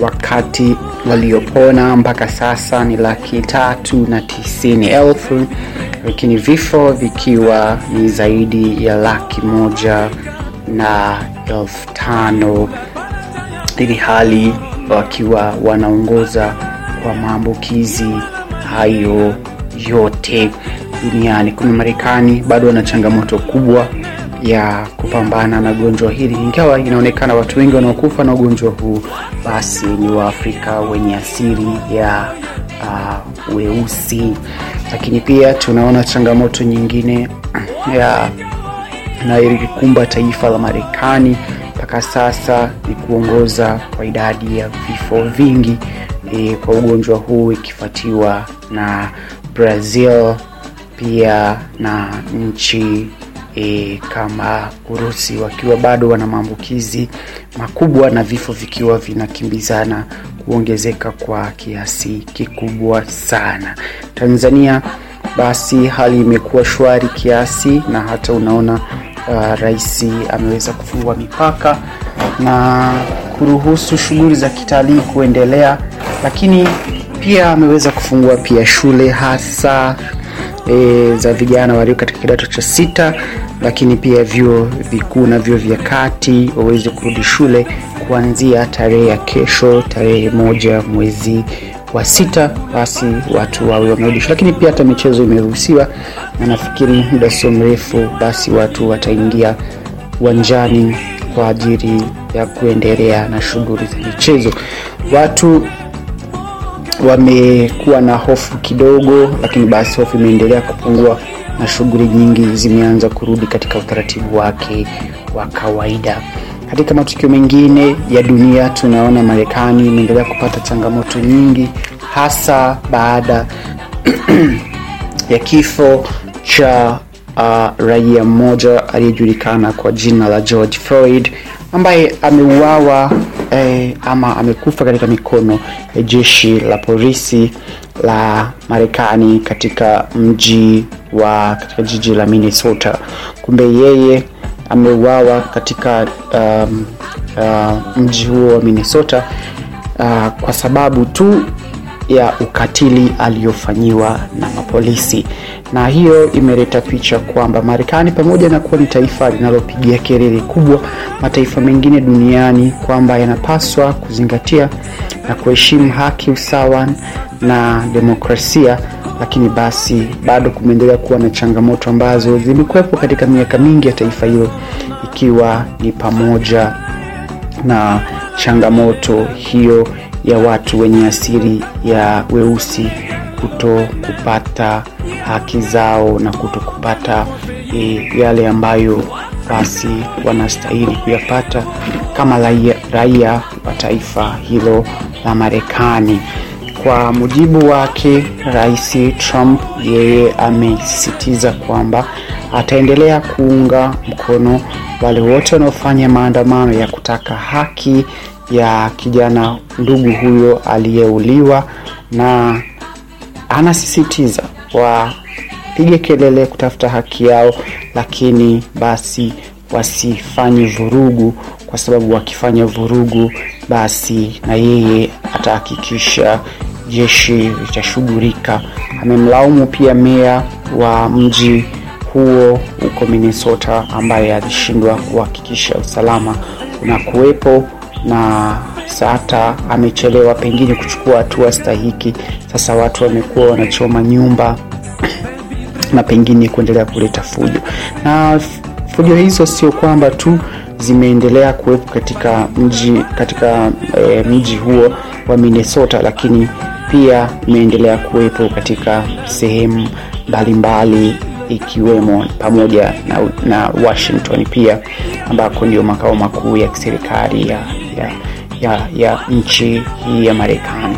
wakati waliopona mpaka sasa ni laki tatu na tisini elfu lakini vifo vikiwa ni zaidi ya laki moja na elfu tano ili hali wakiwa wanaongoza kwa maambukizi hayo yote duniani. Kumi marekani bado wana changamoto kubwa ya kupambana na gonjwa hili. Ingawa inaonekana watu wengi wanaokufa na ugonjwa huu basi ni waafrika wenye asili ya uh, weusi. Lakini pia tunaona changamoto nyingine ya inayolikumba taifa la marekani mpaka sasa ni kuongoza kwa idadi ya vifo vingi e, kwa ugonjwa huu ikifuatiwa na brazil pia na nchi e, kama Urusi wakiwa bado wana maambukizi makubwa na vifo vikiwa vinakimbizana kuongezeka kwa kiasi kikubwa sana. Tanzania basi hali imekuwa shwari kiasi, na hata unaona uh, rais ameweza kufungua mipaka na kuruhusu shughuli za kitalii kuendelea, lakini pia ameweza kufungua pia shule hasa e, za vijana walio katika kidato cha sita, lakini pia vyuo vikuu na vyuo vya kati waweze kurudi shule kuanzia tarehe ya kesho, tarehe moja mwezi wa sita, basi watu wawe wamerudi. Lakini pia hata michezo imeruhusiwa, na nafikiri muda sio mrefu, basi watu wataingia uwanjani kwa ajili ya kuendelea na shughuli za michezo. Watu wamekuwa na hofu kidogo, lakini basi hofu imeendelea kupungua na shughuli nyingi zimeanza kurudi katika utaratibu wake wa kawaida. Katika matukio mengine ya dunia, tunaona Marekani imeendelea kupata changamoto nyingi, hasa baada ya kifo cha uh, raia mmoja aliyejulikana kwa jina la George Floyd ambaye ameuawa eh, ama amekufa katika mikono ya jeshi la polisi la Marekani katika mji wa katika jiji la Minnesota. Kumbe yeye ameuawa katika um, uh, mji huo wa Minnesota uh, kwa sababu tu ya ukatili aliyofanyiwa na mapolisi, na hiyo imeleta picha kwamba Marekani pamoja na kuwa ni taifa linalopigia kelele kubwa mataifa mengine duniani kwamba yanapaswa kuzingatia na kuheshimu haki, usawa na demokrasia, lakini basi bado kumeendelea kuwa na changamoto ambazo zimekuwepo katika miaka mingi ya taifa hilo, ikiwa ni pamoja na changamoto hiyo ya watu wenye asili ya weusi kuto kupata haki zao na kuto kupata e, yale ambayo basi wanastahili kuyapata kama raia, raia wa taifa hilo la Marekani. Kwa mujibu wake, Rais Trump yeye amesisitiza kwamba ataendelea kuunga mkono wale wote wanaofanya maandamano ya kutaka haki ya kijana ndugu huyo aliyeuliwa, na anasisitiza wapige kelele kutafuta haki yao, lakini basi wasifanye vurugu, kwa sababu wakifanya vurugu, basi na yeye atahakikisha jeshi litashughulika. Amemlaumu pia meya wa mji huo huko Minnesota ambaye alishindwa kuhakikisha usalama unakuwepo na hata amechelewa pengine kuchukua hatua stahiki. Sasa watu wamekuwa wanachoma nyumba na pengine kuendelea kuleta fujo, na fujo hizo sio kwamba tu zimeendelea kuwepo katika mji katika e, mji huo wa Minnesota, lakini pia imeendelea kuwepo katika sehemu mbalimbali ikiwemo pamoja na, na Washington pia ambako ndio makao makuu ya kiserikali ya, ya, ya, ya nchi hii ya Marekani.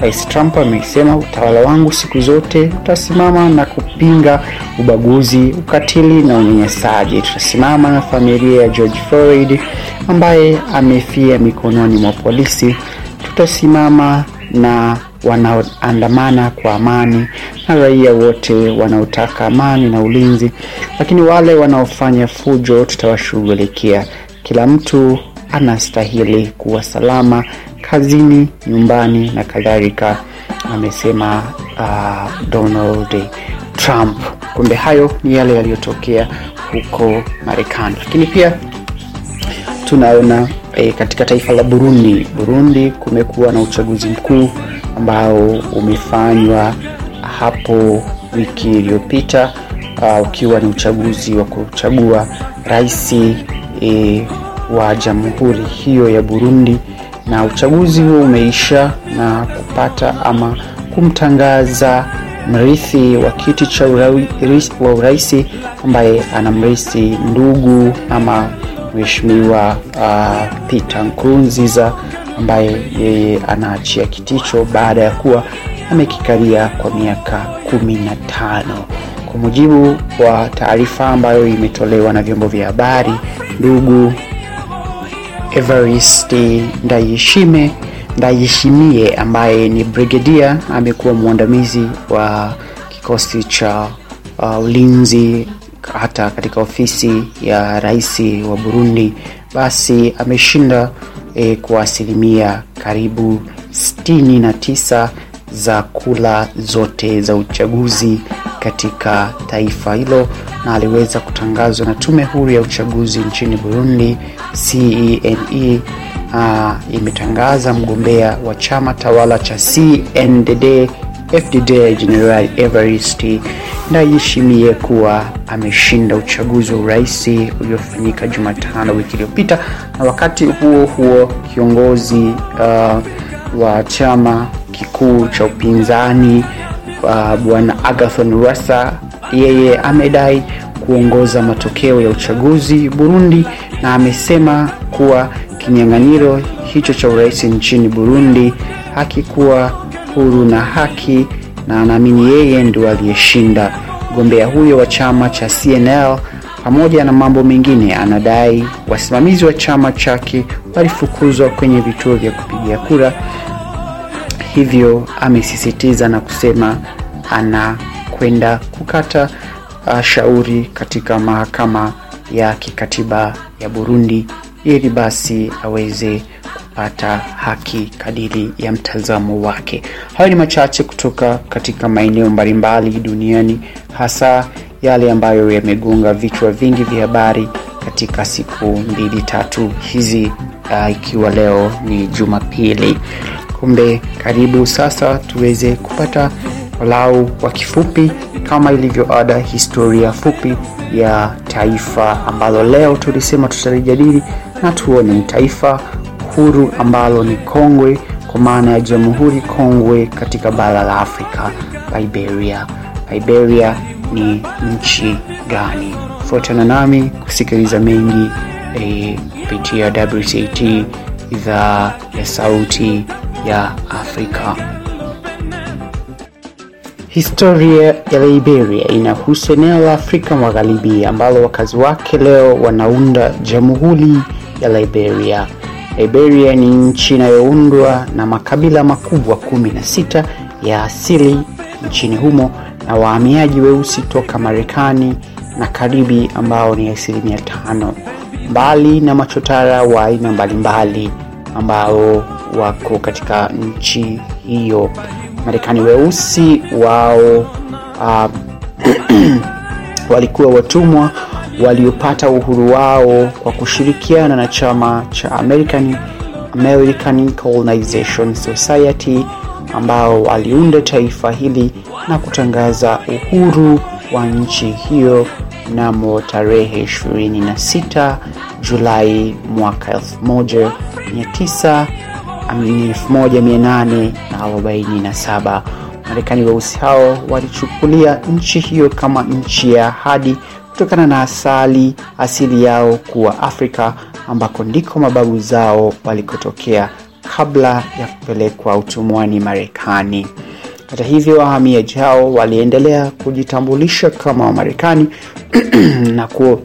Rais Trump amesema utawala wangu siku zote utasimama na kupinga ubaguzi, ukatili na unyanyasaji. Tutasimama na familia ya George Floyd ambaye amefia mikononi mwa polisi. Tutasimama na wanaoandamana kwa amani na raia wote wanaotaka amani na ulinzi, lakini wale wanaofanya fujo tutawashughulikia. Kila mtu anastahili kuwa salama kazini, nyumbani na kadhalika, amesema uh, Donald Trump. Kumbe hayo ni yale yaliyotokea huko Marekani, lakini pia tunaona e, katika taifa la Burundi. Burundi kumekuwa na uchaguzi mkuu ambao umefanywa hapo wiki iliyopita, uh, ukiwa ni uchaguzi wa kuchagua rais e, wa jamhuri hiyo ya Burundi, na uchaguzi huo umeisha na kupata ama kumtangaza mrithi wa kiti cha urais ambaye anamrithi ndugu ama mheshimiwa uh, Peter Nkurunziza ambaye yeye anaachia kiticho baada ya kuwa amekikalia kwa miaka kumi na tano. Kwa mujibu wa taarifa ambayo imetolewa na vyombo vya habari, ndugu Evariste Ndayishime Ndayishimiye ambaye ni brigedia amekuwa mwandamizi wa kikosi cha uh, ulinzi hata katika ofisi ya rais wa Burundi, basi ameshinda eh, kwa asilimia karibu 69 za kula zote za uchaguzi katika taifa hilo, na aliweza kutangazwa na tume huru ya uchaguzi nchini Burundi CENE. Uh, imetangaza mgombea wa chama tawala cha CNDD FDD General Evariste Ndayishimiye kuwa ameshinda uchaguzi wa urais uliofanyika Jumatano wiki iliyopita, na wakati huo huo kiongozi uh, wa chama kikuu cha upinzani uh, bwana Agathon Rwasa yeye amedai kuongoza matokeo ya uchaguzi Burundi, na amesema kuwa kinyang'anyiro hicho cha urais nchini Burundi hakikuwa huru na haki, na anaamini yeye ndio aliyeshinda. Mgombea huyo wa chama cha CNL pamoja na mambo mengine, anadai wasimamizi wa chama chake walifukuzwa kwenye vituo vya kupigia kura. Hivyo amesisitiza na kusema anakwenda kukata uh, shauri katika mahakama ya kikatiba ya Burundi ili basi aweze kupata haki kadiri ya mtazamo wake. Hayo ni machache kutoka katika maeneo mbalimbali duniani, hasa yale ambayo yamegonga vichwa vingi vya habari katika siku mbili tatu hizi, uh, ikiwa leo ni Jumapili. Kumbe karibu sasa tuweze kupata walau kwa kifupi, kama ilivyo ada, historia fupi ya taifa ambalo leo tulisema tutalijadili na tuone ni taifa huru ambalo ni kongwe kwa maana ya jamhuri kongwe katika bara la Afrika, Liberia. Liberia ni nchi gani? Fuatana nami kusikiliza mengi kupitia e, WCT idhaa ya sauti ya Afrika. Historia ya Liberia inahusu eneo la Afrika Magharibi ambalo wakazi wake leo wanaunda jamhuri ya Liberia. Liberia ni nchi inayoundwa na makabila makubwa kumi na sita ya asili nchini humo na wahamiaji weusi toka Marekani na Karibi ambao ni asilimia tano, mbali na machotara wa aina mbalimbali ambao wako katika nchi hiyo. Marekani weusi wao uh, walikuwa watumwa waliopata uhuru wao kwa kushirikiana na chama cha American, American Colonization Society ambao waliunda taifa hili na kutangaza uhuru wa nchi hiyo mnamo tarehe 26 Julai mwaka 1900 1847. Marekani weusi hao walichukulia nchi hiyo kama nchi ya ahadi kutokana na asali asili yao kuwa Afrika ambako ndiko mababu zao walikotokea kabla ya kupelekwa utumwani Marekani. Hata hivyo, wahamiaji hao waliendelea kujitambulisha kama Wamarekani na kuo,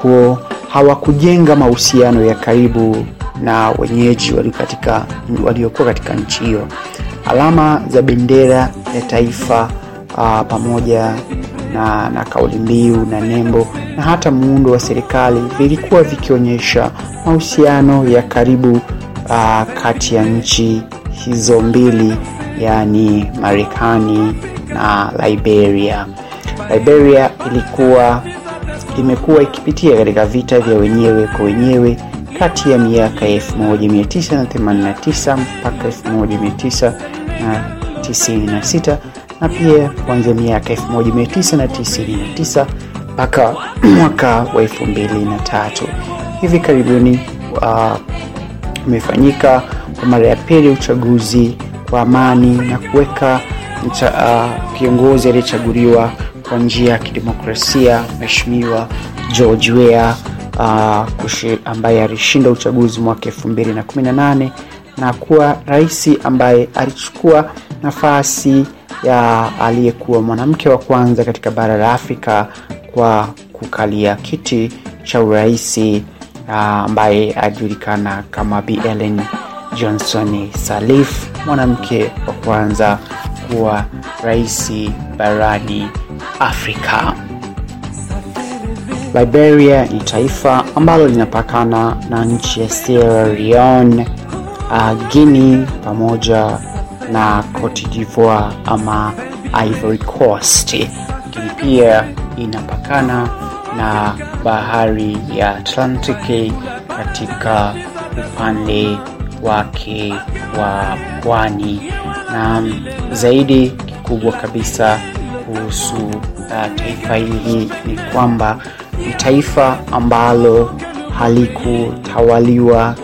kuo hawakujenga mahusiano ya karibu na wenyeji waliokuwa katika nchi hiyo. Alama za bendera ya taifa uh, pamoja na, na kauli mbiu na nembo na hata muundo wa serikali vilikuwa vikionyesha mahusiano ya karibu uh, kati ya nchi hizo mbili, yaani Marekani na Liberia. Liberia ilikuwa imekuwa ikipitia katika vita vya wenyewe kwa wenyewe kati ya miaka ya 1989 mpaka 1996 na pia kuanzia miaka 1999 mpaka mwaka wa 2003. Hivi karibuni umefanyika uh, kwa mara ya pili uchaguzi kwa amani na kuweka uh, kiongozi aliyechaguliwa kwa njia ya kidemokrasia Mheshimiwa George Weah uh, ambaye alishinda uchaguzi mwaka 2018 na kuwa rais ambaye alichukua nafasi ya aliyekuwa mwanamke wa kwanza katika bara la Afrika kwa kukalia kiti cha uraisi ambaye ajulikana kama Ellen Johnson Sirleaf, mwanamke wa kwanza kuwa raisi barani Afrika. Liberia ni taifa ambalo linapakana na nchi ya Sierra Leone, uh, Guinea pamoja na Cote d'Ivoire ama Ivory Coast, lakini pia inapakana na bahari ya Atlantic katika upande wake wa pwani, na zaidi kikubwa kabisa kuhusu uh, taifa hili ni kwamba ni taifa ambalo halikutawaliwa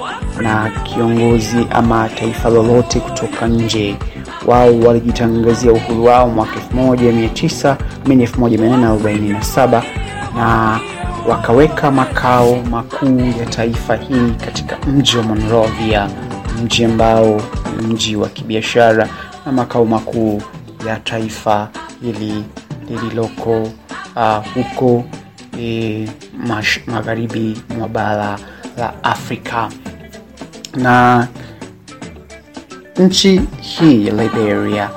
na kiongozi ama taifa lolote kutoka nje. Wao walijitangazia uhuru wao mwaka 1900 1847 na wakaweka makao makuu ya taifa hili katika mji wa Monrovia, mji ambao ni mji wa kibiashara na makao makuu ya taifa hili lililoko uh, huko e, mash, magharibi mwa bara la Afrika na nchi hii Liberia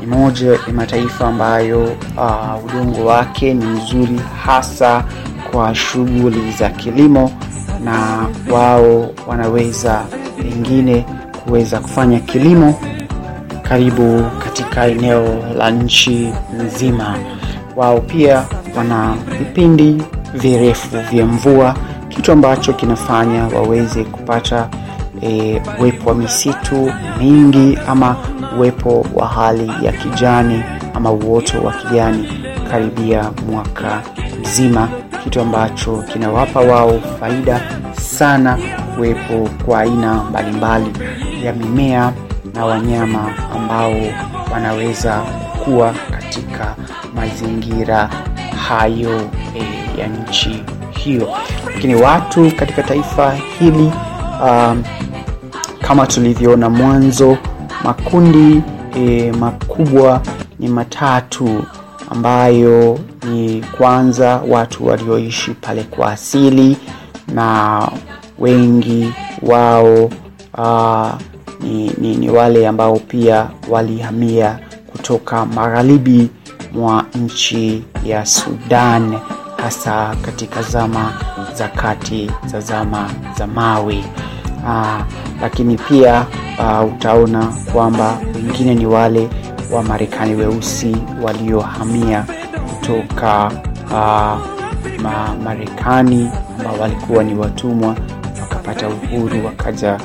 ni moja ya mataifa ambayo uh, udongo wake ni mzuri hasa kwa shughuli za kilimo, na wao wanaweza pengine kuweza kufanya kilimo karibu katika eneo la nchi nzima. Wao pia wana vipindi virefu vya mvua, kitu ambacho kinafanya waweze kupata e, uwepo wa misitu mingi ama uwepo wa hali ya kijani ama uoto wa kijani karibia mwaka mzima, kitu ambacho kinawapa wao faida sana kuwepo kwa aina mbalimbali ya mimea na wanyama ambao wanaweza kuwa katika mazingira hayo e, ya nchi hiyo. Lakini watu katika taifa hili um, kama tulivyoona mwanzo, makundi e, makubwa ni matatu ambayo ni kwanza watu walioishi pale kwa asili na wengi wao uh, ni, ni, ni wale ambao pia walihamia kutoka magharibi mwa nchi ya Sudan hasa katika zama za kati za zama za mawe. Aa, lakini pia aa, utaona kwamba wengine ni wale wa Marekani weusi waliohamia kutoka uh, ma Marekani ambao walikuwa ni watumwa wakapata uhuru wakaja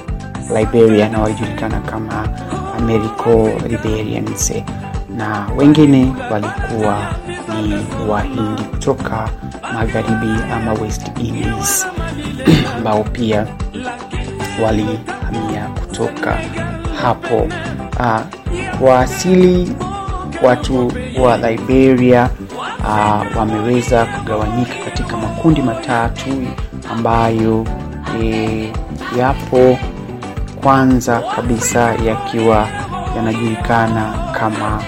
Liberia na walijulikana kama Americo Liberians, na wengine walikuwa ni Wahindi kutoka magharibi ama West Indies ambao pia walihamia kutoka hapo. Uh, kwa asili watu wa Liberia uh, wameweza kugawanyika katika makundi matatu ambayo e, yapo kwanza kabisa yakiwa yanajulikana kama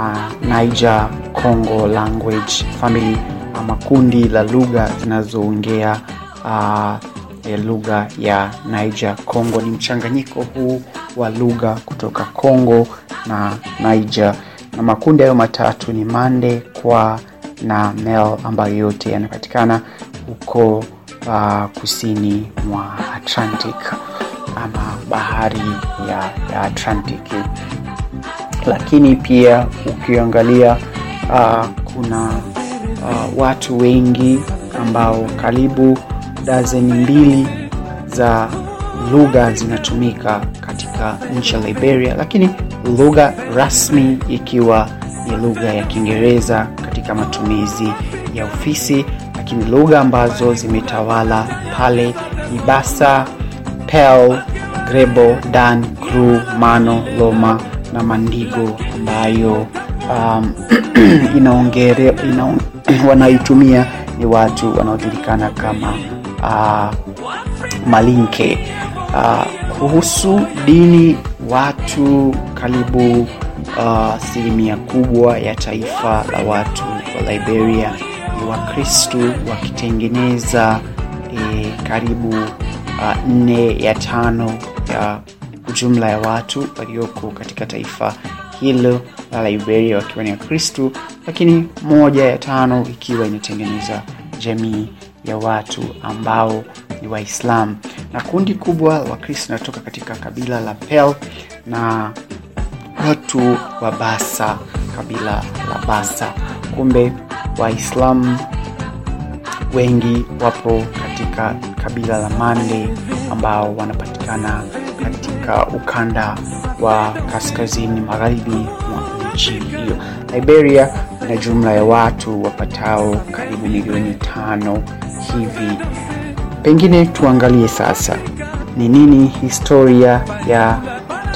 uh, Niger Congo Language Family ama kundi la lugha zinazoongea uh, lugha ya Niger Congo. Ni mchanganyiko huu wa lugha kutoka Congo na Niger, na makundi hayo matatu ni Mande, Kwa na Mel ambayo yote yanapatikana huko uh, kusini mwa Atlantic ama bahari ya, ya Atlantic. Lakini pia ukiangalia uh, kuna uh, watu wengi ambao karibu dazeni mbili za lugha zinatumika katika nchi ya Liberia, lakini lugha rasmi ikiwa ni lugha ya Kiingereza katika matumizi ya ofisi, lakini lugha ambazo zimetawala pale ni Pel, Grebo, Dan, Kru, Mano, Loma na Mandigo ambayo um, wanaitumia ni watu wanaojulikana kama uh, Malinke. Uh, kuhusu dini, watu karibu uh, asilimia kubwa ya taifa la watu wa Liberia ni Wakristu wakitengeneza eh, karibu uh, nne ya tano ya jumla ya watu walioko katika taifa hilo la Liberia wakiwa ni Wakristu, lakini moja ya tano ikiwa inatengeneza jamii ya watu ambao ni Waislamu, na kundi kubwa Wakristu linatoka katika kabila la Pel na watu wa Basa, kabila la Basa. Kumbe Waislamu wengi wapo katika kabila la Mande ambao wanapatikana katika ukanda wa kaskazini magharibi mwa nchi hiyo. Liberia ina jumla ya watu wapatao karibu milioni tano hivi. Pengine tuangalie sasa ni nini historia ya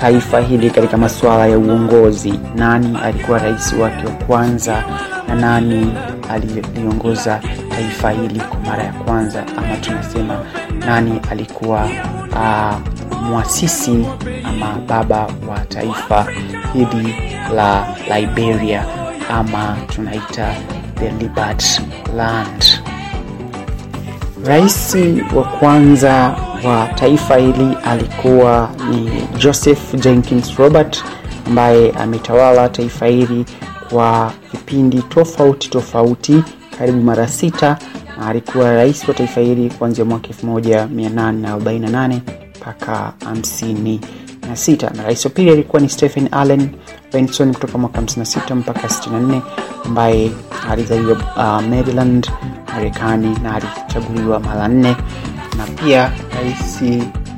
taifa hili katika masuala ya uongozi. Nani alikuwa rais wake wa kwanza na nani aliongoza taifa hili kwa mara ya kwanza, ama tunasema nani alikuwa uh, mwasisi ama baba wa taifa hili la Liberia ama tunaita the Libert Land. Rais wa kwanza wa taifa hili alikuwa ni Joseph Jenkins Robert ambaye ametawala taifa hili kwa vipindi tofauti tofauti karibu mara sita, na alikuwa rais wa taifa hili kuanzia mwaka 1848 mpaka 56, na rais wa pili alikuwa ni Stephen Allen Benson kutoka mwaka 56 mpaka 64 ambaye alizaliwa uh, Maryland Marekani na alichaguliwa mara nne, na pia rais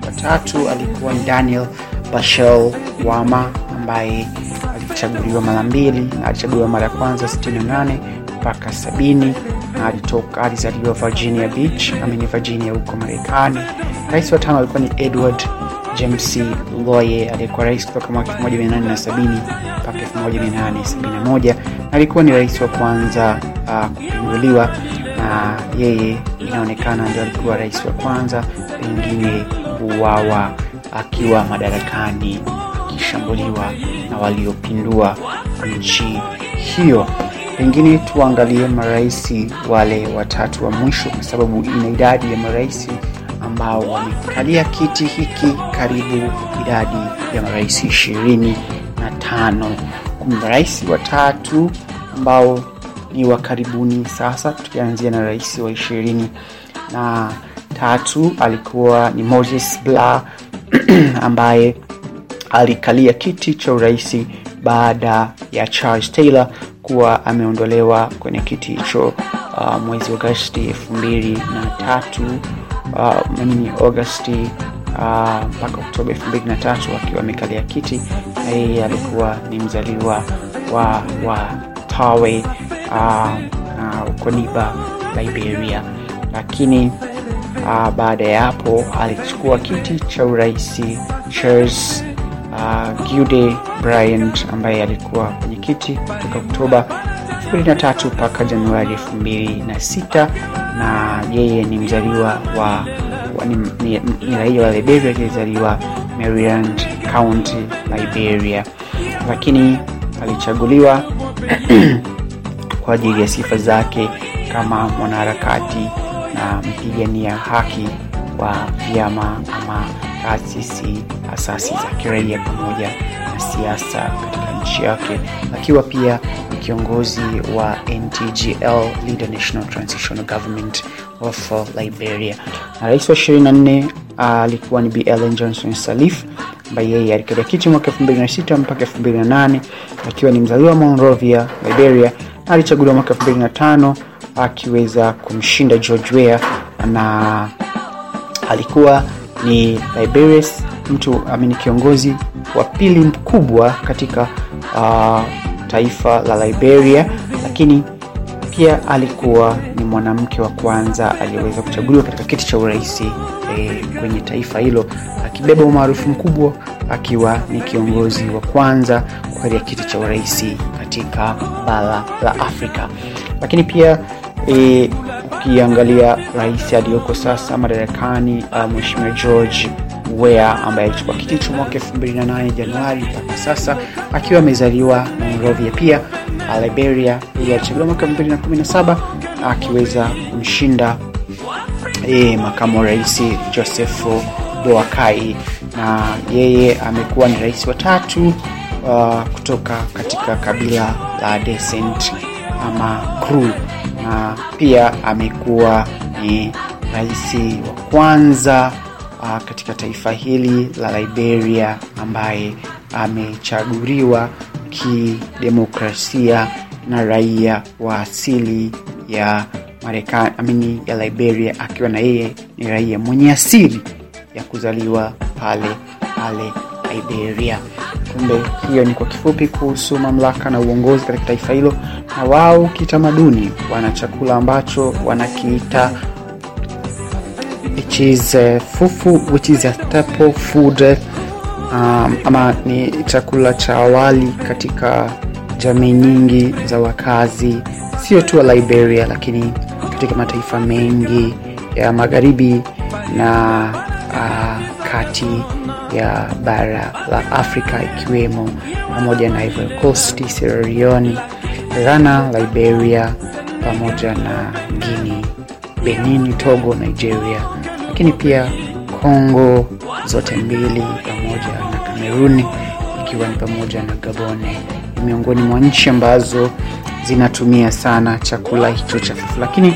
wa tatu alikuwa ni Daniel Bashel Wama ambaye alichaguliwa mara mbili na alichaguliwa mara ya kwanza 68 mpaka 70 na alitoka alizaliwa Virginia Beach amini Virginia huko Marekani. Rais wa tano alikuwa ni Edward James Loye aliyekuwa rais kutoka mwaka 1870 mpaka 1871 na alikuwa ni rais wa kwanza uh, kupinduliwa na yeye inaonekana ndio alikuwa rais wa kwanza pengine kuuawa akiwa madarakani akishambuliwa na waliopindua nchi hiyo. Pengine tuangalie marais wale watatu wa mwisho, kwa sababu ina idadi ya marais ambao wamekalia kiti hiki karibu idadi ya marais ishirini na tano. Kuna marais watatu ambao ni wa karibuni sasa, tukianzia na rais wa ishirini na tatu alikuwa ni Moses Blah ambaye alikalia kiti cha urais baada ya Charles Taylor kuwa ameondolewa kwenye kiti hicho uh, mwezi Agosti elfu mbili na tatu uh, nini Agosti mpaka uh, Oktoba elfu mbili na tatu akiwa amekalia kiti, na yeye alikuwa ni mzaliwa wa, wa Tawe uh, uh, Koniba Liberia, lakini uh, baada ya hapo alichukua kiti cha urais Charles uh, Gude Bryant ambaye alikuwa mwenyekiti kutoka Oktoba 23 mpaka Januari 2006 na yeye ni mzaliwa wa, wa ni, raia wa Liberia aliyezaliwa Maryland County Liberia, lakini alichaguliwa kwa ajili ya sifa zake kama mwanaharakati na mpigania haki wa vyama ama taasisi asasi za kiraia pamoja siasa katika nchi yake, akiwa pia ni kiongozi wa NTGL, Leader National Transitional Government of Liberia. Na rais wa 24 alikuwa uh, ni Bi Ellen Johnson Sirleaf ambaye yeye alikalia kiti mwaka 2006 mpaka 2008 akiwa ni mzaliwa wa Monrovia, Liberia, na alichaguliwa mwaka 2005 akiweza kumshinda George Weah na alikuwa ni Liberia's mtu ni kiongozi wa pili mkubwa katika uh, taifa la Liberia, lakini pia alikuwa ni mwanamke wa kwanza aliyeweza kuchaguliwa katika kiti cha urais e, kwenye taifa hilo, akibeba umaarufu mkubwa akiwa ni kiongozi wa kwanza kukalia kiti cha urais katika bara la Afrika. Lakini pia e, ukiangalia rais aliyoko sasa madarakani uh, Mheshimiwa George Weah ambaye alichukua kiti cha mwaka 2008 Januari mpaka sasa akiwa amezaliwa Monrovia. Pia Liberia yeye alichaguliwa mwaka 2017 akiweza kumshinda e, makamu wa rais Joseph Boakai na yeye amekuwa ni rais wa tatu uh, kutoka katika kabila la Descent ama Kru na pia amekuwa ni rais wa kwanza uh, katika taifa hili la Liberia ambaye amechaguliwa kidemokrasia na raia wa asili ya Marekani amini ya Liberia, akiwa na yeye ni raia mwenye asili ya kuzaliwa pale pale Liberia. Kumbe hiyo ni kwa kifupi kuhusu mamlaka na uongozi katika taifa hilo. Na wao kitamaduni wana chakula ambacho wanakiita which is uh, fufu which is a staple food um, ama ni chakula cha awali katika jamii nyingi za wakazi. Sio tu wa Liberia, lakini katika mataifa mengi ya magharibi na uh, kati ya bara la Afrika ikiwemo pamoja na Ivory Coast, Sierra Ghana, Liberia pamoja na Guinea, Benin, Togo, Nigeria, lakini pia Kongo zote mbili pamoja na Kameruni ikiwa ni pamoja na Gabone ni miongoni mwa nchi ambazo zinatumia sana chakula hicho cha fufu, lakini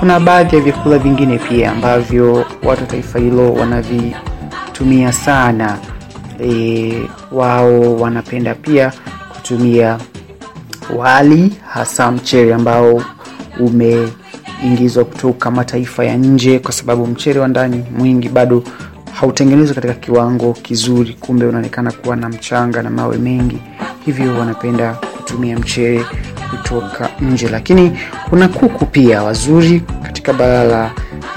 kuna baadhi ya vyakula vingine pia ambavyo watu wa taifa hilo wanavitumia sana. E, wao wanapenda pia kutumia wali, hasa mchele ambao umeingizwa kutoka mataifa ya nje, kwa sababu mchele wa ndani mwingi bado hautengenezwi katika kiwango kizuri, kumbe unaonekana kuwa na mchanga na mawe mengi, hivyo wanapenda kutumia mchele kutoka nje. Lakini kuna kuku pia wazuri katika bara la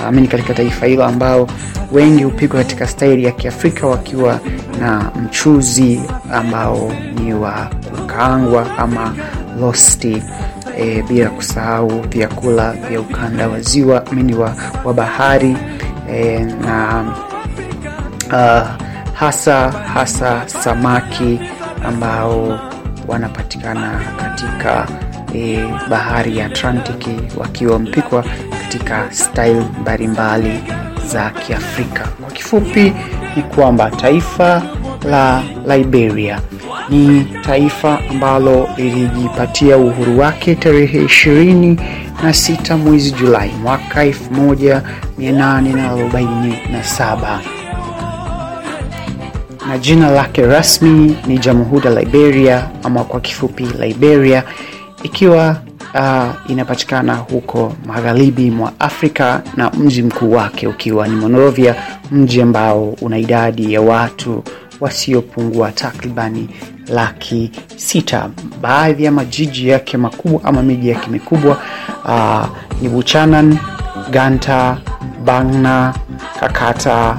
amini, katika taifa hilo ambao wengi hupikwa katika staili ya Kiafrika wakiwa na mchuzi ambao ni wa kukaangwa ama rosti. E, bila kusahau vyakula vya ukanda wa ziwa mini wa, wa bahari e, na uh, hasa hasa samaki ambao wanapatikana katika e, bahari ya Atlantiki wakiwa wamepikwa katika style mbalimbali za Kiafrika. Kwa kifupi ni kwamba taifa la Liberia. Ni taifa ambalo lilijipatia uhuru wake tarehe ishirini na sita mwezi Julai mwaka 1847 na jina lake rasmi ni Jamhuri Liberia ama kwa kifupi Liberia, ikiwa uh, inapatikana huko magharibi mwa Afrika na mji mkuu wake ukiwa ni Monrovia, mji ambao una idadi ya watu wasiopungua takribani laki sita. Baadhi ya majiji yake makubwa ama miji yake mikubwa uh, ni Buchanan, Ganta, Bangna, Kakata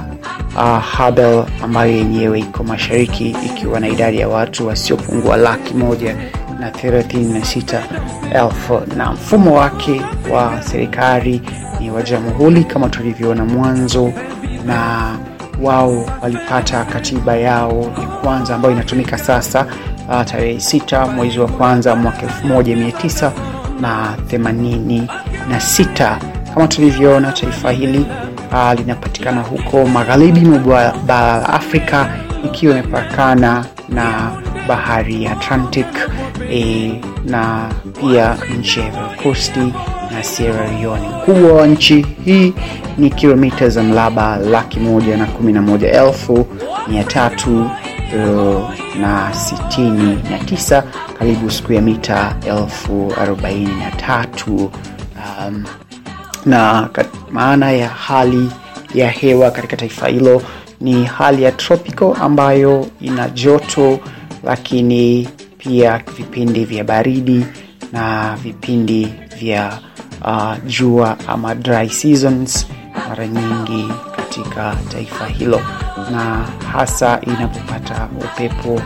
uh, Habel ambayo yenyewe iko mashariki ikiwa na idadi ya watu wasiopungua laki moja na thelathini na sita elfu na mfumo wake wa serikali ni wa jamhuri kama tulivyoona mwanzo, na wao walipata katiba yao ya kwanza ambayo inatumika sasa uh, tarehe sita mwezi wa kwanza mwaka elfu moja mia tisa na themanini na sita. Kama tulivyoona taifa hili uh, linapatikana huko magharibi mwa bara la Afrika ikiwa imepakana na bahari ya Atlantic e, na pia nchi ya Ivory Coast na Sierra Leone. Ukubwa wa nchi hii ni kilomita za mraba laki moja na kumi na moja elfu mia tatu uh, na sitini na tisa karibu ya mita elfu arobaini na tatu um, na maana ya hali ya hewa katika taifa hilo ni hali ya tropical ambayo ina joto, lakini pia vipindi vya baridi na vipindi vya uh, jua ama dry seasons mara nyingi katika taifa hilo, na hasa inapopata upepo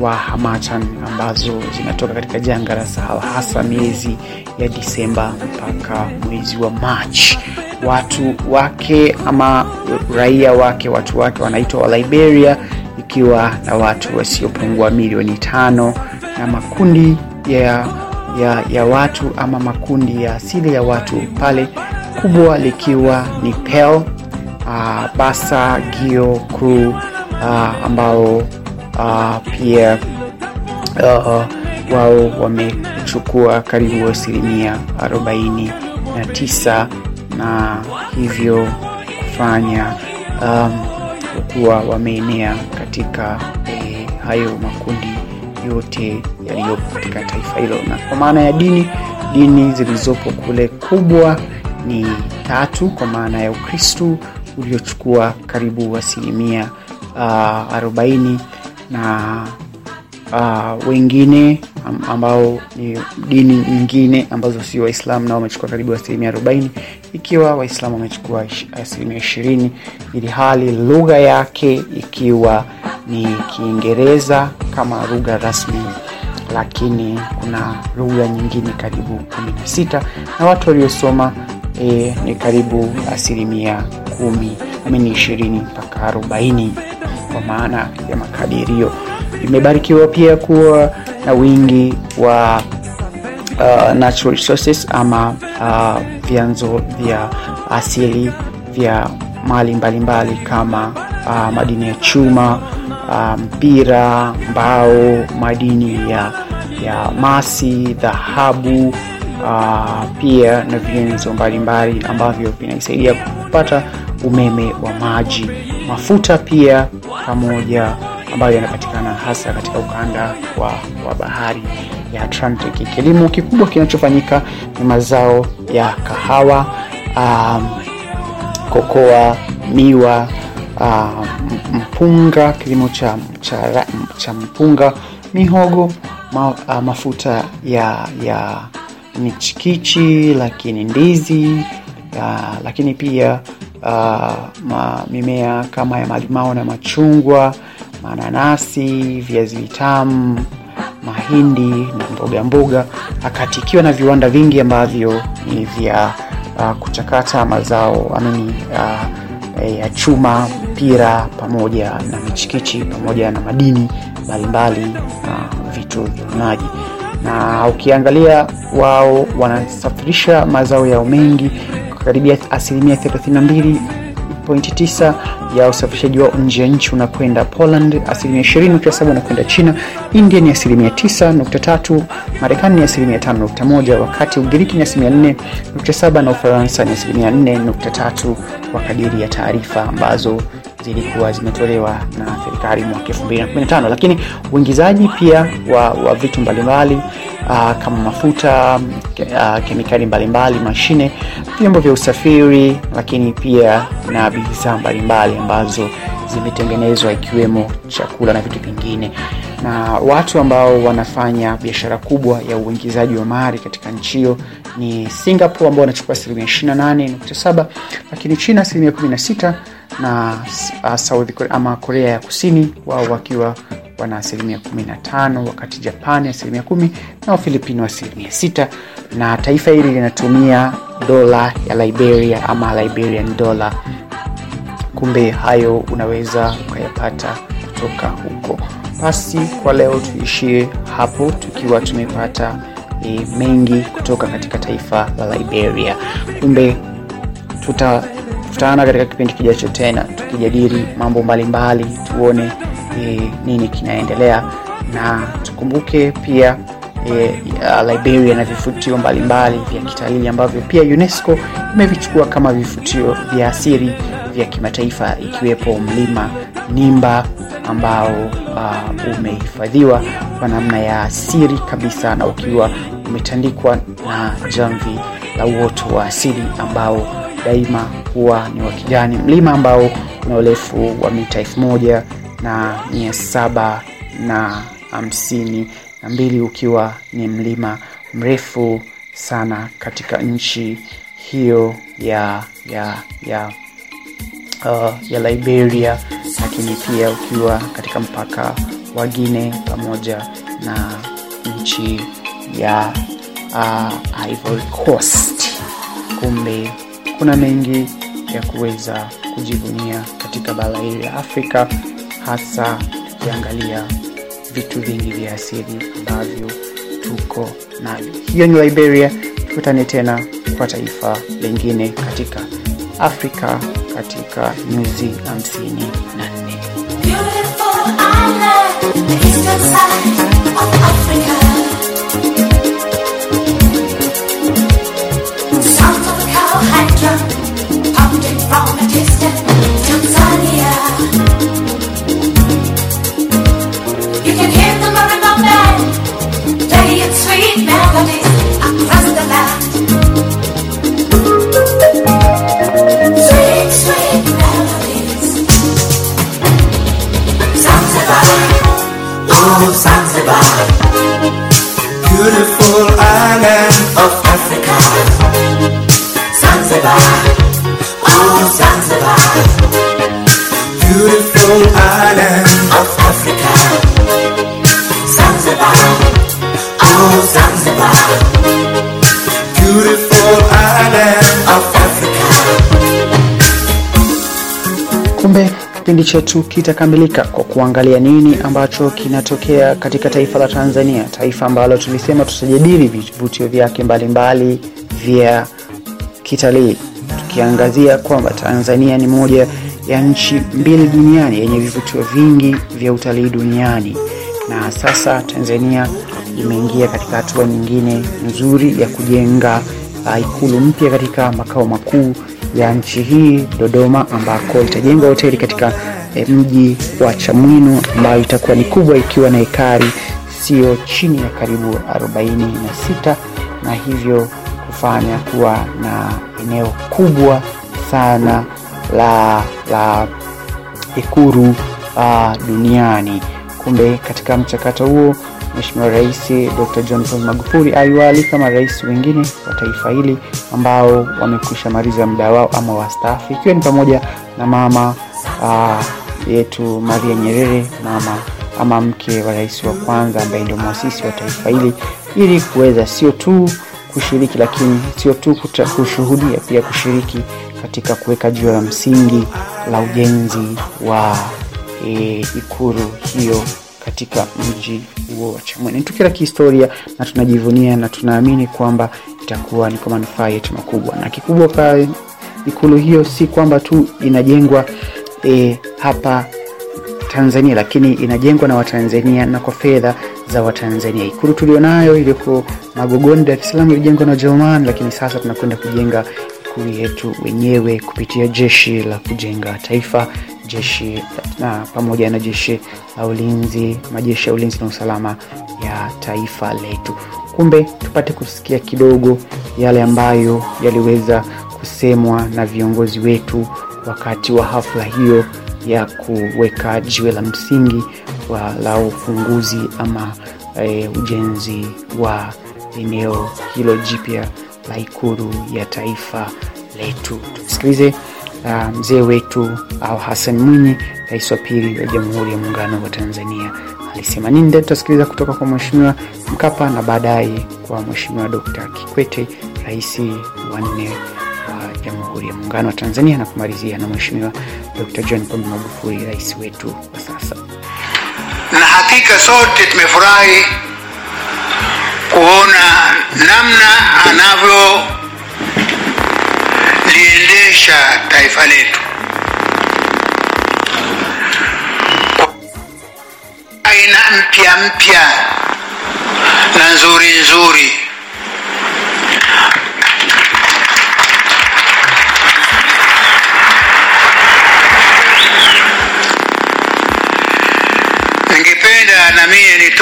wa hamatan ambazo zinatoka katika janga la Sahara, hasa miezi ya Disemba mpaka mwezi wa Machi. watu wake ama raia wake watu wake wanaitwa wa liberia ikiwa na watu wasiopungua milioni tano na makundi ya, ya, ya watu ama makundi ya asili ya watu pale kubwa likiwa ni pel uh, basa gio crew uh, ambao uh, pia uh, wao wamechukua karibu asilimia 49 na hivyo kufanya um, kuwa wameenea katika eh, hayo makundi yote yaliyopo katika taifa hilo. Na kwa maana ya dini dini zilizopo kule kubwa ni tatu kwa maana ya ukristu uliochukua karibu asilimia uh, 40 na uh, wengine ambao ni dini nyingine ambazo sio waislamu nao wamechukua karibu asilimia 40 ikiwa waislamu wamechukua asilimia 20 ili hali lugha yake ikiwa ni kiingereza kama lugha rasmi lakini kuna lugha nyingine karibu 16 na watu waliosoma e, ni karibu asilimia kumi amini ishirini mpaka arobaini kwa maana ya makadirio. Imebarikiwa pia kuwa na wingi wa uh, natural resources ama uh, vyanzo vya asili vya mali mbalimbali kama uh, madini ya chuma uh, mpira mbao madini ya, ya masi dhahabu uh, pia na vyenzo mbalimbali ambavyo vinaisaidia kupata umeme wa maji. Mafuta pia pamoja ambayo yanapatikana hasa katika ukanda wa, wa bahari ya atlantic. Kilimo kikubwa kinachofanyika ni mazao ya kahawa um, kokoa miwa uh, mpunga kilimo cha, cha, cha mpunga mihogo ma, uh, mafuta ya ya michikichi lakini ndizi uh, lakini pia uh, ma, mimea kama ya malimao na machungwa mananasi viazi vitamu mahindi na mboga mboga. Wakati ikiwa na viwanda vingi ambavyo ni vya uh, kuchakata mazao amini uh, ya chuma mpira pamoja na michikichi pamoja na madini mbalimbali na vitu vya na ukiangalia wao wanasafirisha mazao yao mengi karibia asilimia 32.9 ya usafirishaji wao nje ya nchi unakwenda poland asilimia 27 unakwenda china india ni asilimia 9.3 marekani ni asilimia 5.1 wakati ugiriki ni asilimia 4.7 na ufaransa ni asilimia 4.3 kwa kadiri ya taarifa ambazo zilikuwa zimetolewa na serikali mwaka 2015 lakini uingizaji pia wa, wa vitu mbalimbali uh, kama mafuta uh, kemikali mbalimbali mashine vyombo vya usafiri lakini pia na bidhaa mbalimbali ambazo zimetengenezwa ikiwemo chakula na vitu vingine. Na watu ambao wanafanya biashara kubwa ya uingizaji wa mali katika nchi hiyo ni singapore ambao wanachukua asilimia 28.7 lakini china asilimia 16 na South Korea, ama korea ya kusini wao wakiwa wana asilimia 15 wakati japani asilimia 10 na wafilipino asilimia 6 na taifa hili linatumia dola ya liberia ama liberian dollar. Kumbe hayo unaweza ukayapata kutoka huko. Basi kwa leo tuishie hapo tukiwa tumepata e, mengi kutoka katika taifa la liberia. Kumbe tuta tutaana katika kipindi kijacho tena tukijadili mambo mbalimbali mbali, tuone e, nini kinaendelea. Na tukumbuke pia e, liberia na vifutio mbalimbali vya kitalii ambavyo pia unesco imevichukua kama vifutio vya asiri vya kimataifa ikiwepo mlima nimba ambao uh, umehifadhiwa kwa namna ya asiri kabisa na ukiwa umetandikwa na jamvi la uoto wa asili ambao daima huwa ni wa kijani. Mlima ambao una urefu wa mita elfu moja na mia saba na hamsini na mbili ukiwa ni mlima mrefu sana katika nchi hiyo ya ya ya uh, ya liberia lakini pia ukiwa katika mpaka wa guine pamoja na nchi ya uh, ivory coast. Kumbe kuna mengi ya kuweza kujivunia katika bara hili la Afrika, hasa tukiangalia vitu vingi vya asili ambavyo tuko navyo. Hiyo ni Liberia. Tukutane tena kwa taifa lingine katika Afrika katika nyuzi 54. Chetu kitakamilika kwa kuangalia nini ambacho kinatokea katika taifa la Tanzania, taifa ambalo tulisema tutajadili vivutio vyake mbalimbali vya kitalii, tukiangazia kwamba Tanzania ni moja ya nchi mbili duniani yenye vivutio vingi vya utalii duniani, na sasa Tanzania imeingia katika hatua nyingine nzuri ya kujenga uh, ikulu mpya katika makao makuu ya nchi hii Dodoma, ambako itajengwa hoteli katika mji wa Chamwino ambayo itakuwa ni kubwa ikiwa na ekari sio chini ya karibu 46 na hivyo kufanya kuwa na eneo kubwa sana la, la ikuru uh, duniani. Kumbe katika mchakato huo Mheshimiwa Rais Dr. John Pombe Magufuli aliwaalika marais wengine wa taifa hili ambao wamekwisha maliza muda wao ama wastaafu, ikiwa ni pamoja na mama uh, yetu Maria Nyerere, mama ama mke wa rais wa kwanza ambaye ndio mwasisi wa taifa hili, ili kuweza sio tu kushiriki, lakini sio tu kushuhudia, pia kushiriki katika kuweka jiwe la msingi la ujenzi wa e, ikulu hiyo katika mji huo wa Chamwino. Ni tukio la kihistoria na tunajivunia na tunaamini kwamba itakuwa ni kwa manufaa yetu makubwa, na kikubwa ikulu hiyo si kwamba tu inajengwa e, hapa Tanzania, lakini inajengwa na Watanzania na kwa fedha za Watanzania. Ikulu tulionayo iliyoko Magogoni, Dar ilijengwa na Wajerumani, lakini sasa tunakwenda kujenga ikulu yetu wenyewe kupitia jeshi la kujenga taifa, jeshi na pamoja na jeshi la ulinzi, majeshi ya ulinzi na usalama ya taifa letu. Kumbe tupate kusikia kidogo yale ambayo yaliweza kusemwa na viongozi wetu wakati wa hafla hiyo ya kuweka jiwe la msingi wa la ufunguzi ama e, ujenzi wa eneo hilo jipya la ikulu ya taifa letu. Tusikilize uh, mzee wetu au Hassan Mwinyi, rais wa pili wa Jamhuri ya Muungano wa Tanzania alisema nini. Ndio tutasikiliza kutoka kwa Mheshimiwa Mkapa na baadaye kwa Mheshimiwa Dr. Kikwete, rais wa nne Jamhuri ya Muungano wa Tanzania, na kumalizia na Mheshimiwa Dr. John Pombe Magufuli, rais wetu wa sasa. na hakika sote tumefurahi kuona namna anavyoliendesha taifa letu aina mpya mpya na nzuri nzuri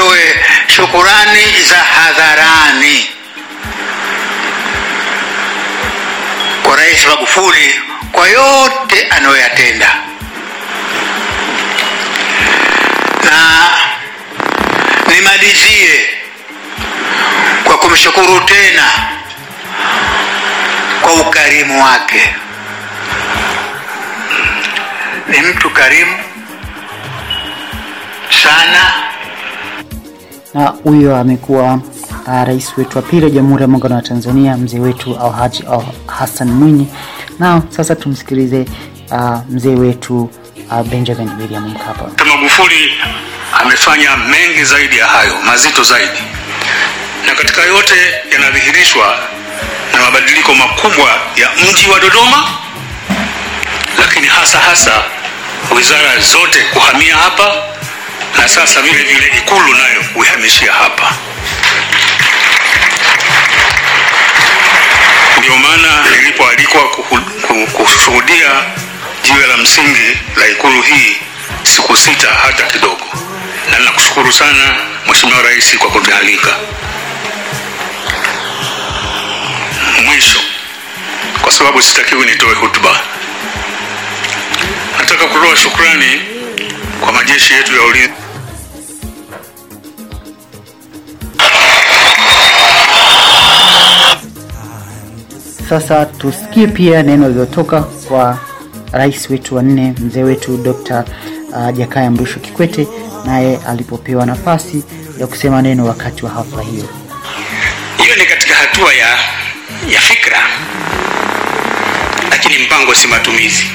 nitoe shukurani za hadharani. Kwa Rais Magufuli kwa yote anayoyatenda, na nimalizie kwa kumshukuru tena kwa ukarimu wake. Ni mtu karimu sana na huyo amekuwa uh, rais wetu wa pili wa Jamhuri ya Muungano wa Tanzania, mzee wetu Alhaji Al Hassan Mwinyi, na sasa tumsikilize uh, mzee wetu uh, benjamin william mkapa. Magufuli amefanya mengi zaidi ya hayo, mazito zaidi, na katika yote yanadhihirishwa na mabadiliko makubwa ya mji wa Dodoma, lakini hasa hasa wizara zote kuhamia hapa na sasa vile vile Ikulu nayo kuihamishia hapa. Ndio maana nilipoalikwa kushuhudia jiwe la msingi la Ikulu hii siku sita hata kidogo, na nakushukuru sana Mheshimiwa Rais kwa kunialika. Mwisho, kwa sababu sitakiwi nitoe hotuba, nataka kutoa shukrani kwa majeshi yetu ya ulinzi sasa tusikie pia neno lililotoka kwa rais wetu wa nne mzee wetu dr uh, jakaya mrisho kikwete naye alipopewa nafasi ya kusema neno wakati wa hafla hiyo. Hiyo ni katika hatua ya ya fikra lakini mpango si matumizi.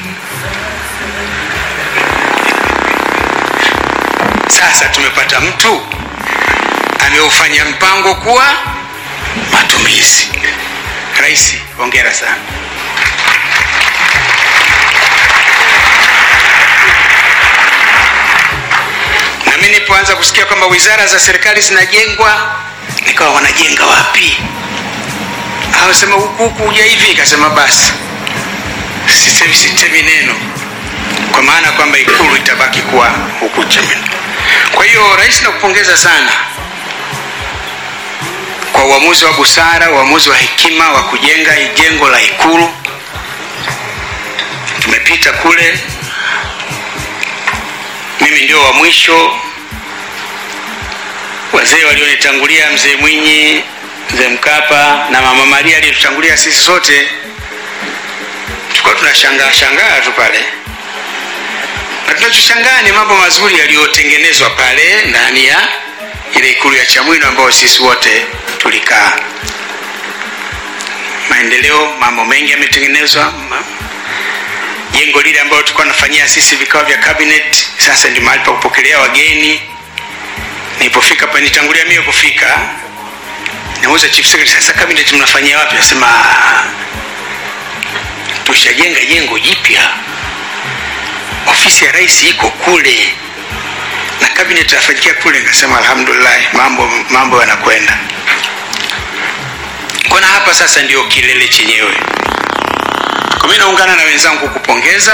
Sasa tumepata mtu ameufanya mpango kuwa matumizi. Rais hongera sana. Na mi nilipoanza kusikia kwamba wizara za serikali zinajengwa nikawa wanajenga wapi? Awasema huku huku uja hivi ikasema basi. Sisemi sitemi neno. Kwa maana kwamba ikulu itabaki kuwa huku kwa hiyo rais nakupongeza sana kwa uamuzi wa busara uamuzi wa hekima wa kujenga jengo la ikulu. Tumepita kule. Mimi ndio wa mwisho. Wazee walionitangulia mzee mwinyi mzee mkapa na mama maria aliyetutangulia sisi sote. Tulikuwa tunashangaa shangaa tu pale. Na tunachoshangaa ni mambo mazuri yaliyotengenezwa pale ndani ya ile ikulu ya chamwino ambayo sisi wote tulikaa. Maendeleo mambo mengi yametengenezwa jengo lile ambayo tulikuwa nafanyia sisi vikao vya cabinet sasa ndio mahali pa kupokelea wageni. Nilipofika pa nitangulia mie kufika nauza chief secretary sasa cabinet mnafanyia wapi? Asema tushajenga jengo jipya. Ofisi ya rais iko kule na cabinet afanyikia kule nikasema alhamdulillah mambo mambo yanakwenda. Kuna hapa sasa ndio kilele chenyewe. Kwa mi naungana na wenzangu kupongeza.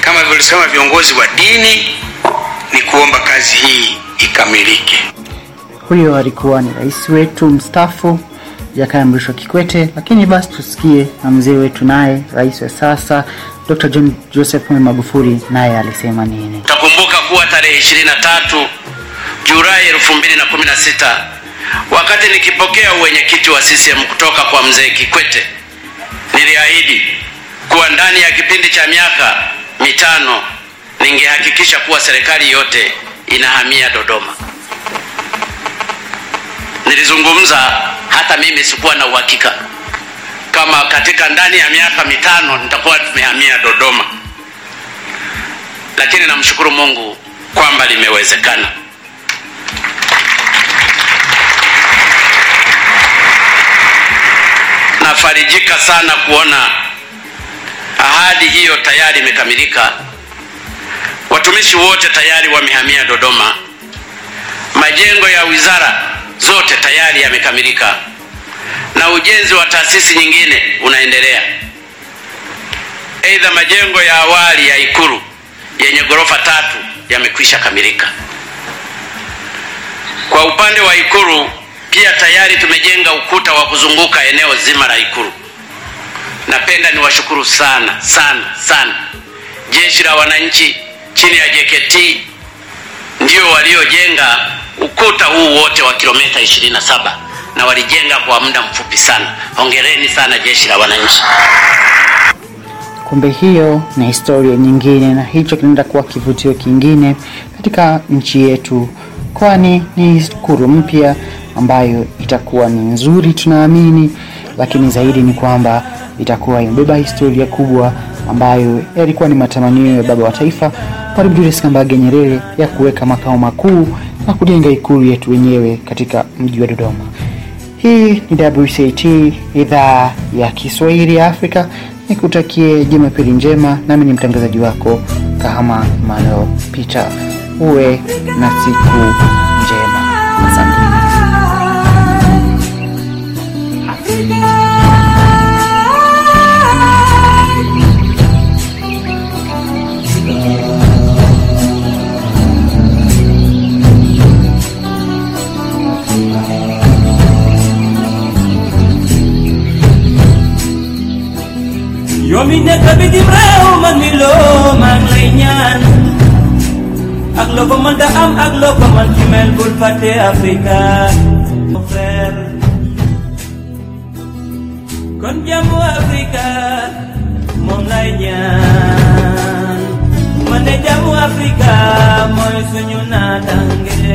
Kama vilivyosema viongozi wa dini ni kuomba kazi hii ikamilike. Huyo alikuwa ni rais wetu mstaafu jakaya mrisho kikwete lakini basi tusikie na mzee wetu naye rais wa sasa dr john joseph magufuli naye alisema nini Takumbuka kuwa tarehe 23 Julai 2016 wakati nikipokea uwenyekiti wa CCM kutoka kwa mzee Kikwete, niliahidi kuwa ndani ya kipindi cha miaka mitano ningehakikisha kuwa serikali yote inahamia Dodoma. Nilizungumza hata mimi sikuwa na uhakika kama katika ndani ya miaka mitano nitakuwa tumehamia Dodoma. Lakini namshukuru mungu kwamba limewezekana. Nafarijika sana kuona ahadi hiyo tayari imekamilika. Watumishi wote tayari wamehamia dodoma. Majengo ya wizara zote tayari yamekamilika na ujenzi wa taasisi nyingine unaendelea. Aidha majengo ya awali ya ikulu yenye ghorofa tatu yamekwisha kamilika. Kwa upande wa ikulu pia tayari tumejenga ukuta wa kuzunguka eneo zima la ikulu. Napenda niwashukuru sana sana sana. Jeshi la wananchi chini ya jkt ndio waliojenga ukuta huu wote wa kilomita 27 na walijenga kwa muda mfupi sana hongereni sana jeshi la wananchi kumbe hiyo ni historia nyingine na hicho kinaenda kuwa kivutio kingine katika nchi yetu kwani ni kuru mpya ambayo itakuwa ni nzuri tunaamini lakini zaidi ni kwamba itakuwa imebeba historia kubwa ambayo yalikuwa ni matamanio ya baba wa taifa Mwalimu Julius Kambarage Nyerere ya kuweka makao makuu na kujenga ikulu yetu wenyewe katika mji wa Dodoma. Hii ni WCT idhaa ya Kiswahili ya Afrika. Nikutakie Jumapili njema, nami ni mtangazaji wako Kahama Manuel Peter. Uwe na siku yow mi nekk bitim réew man mi loo maa ngi lay ñaan ak loo ko mën da am ak loo ko mën ci mel bul fàtte Afrika. Mon frère. Kon jàmmu Afrika moom lay ñaan man de jàmmu Afrika mooy suñu naataange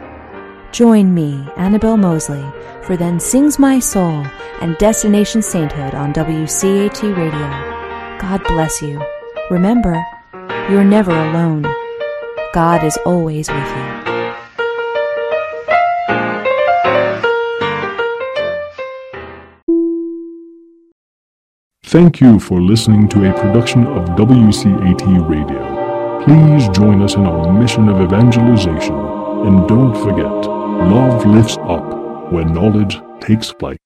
Join me, Annabelle Mosley, for Then Sings My Soul and Destination Sainthood on WCAT Radio. God bless you. Remember, you're never alone. God is always with you. Thank you for listening to a production of WCAT Radio. Please join us in our mission of evangelization and don't forget, love lifts up when knowledge takes flight.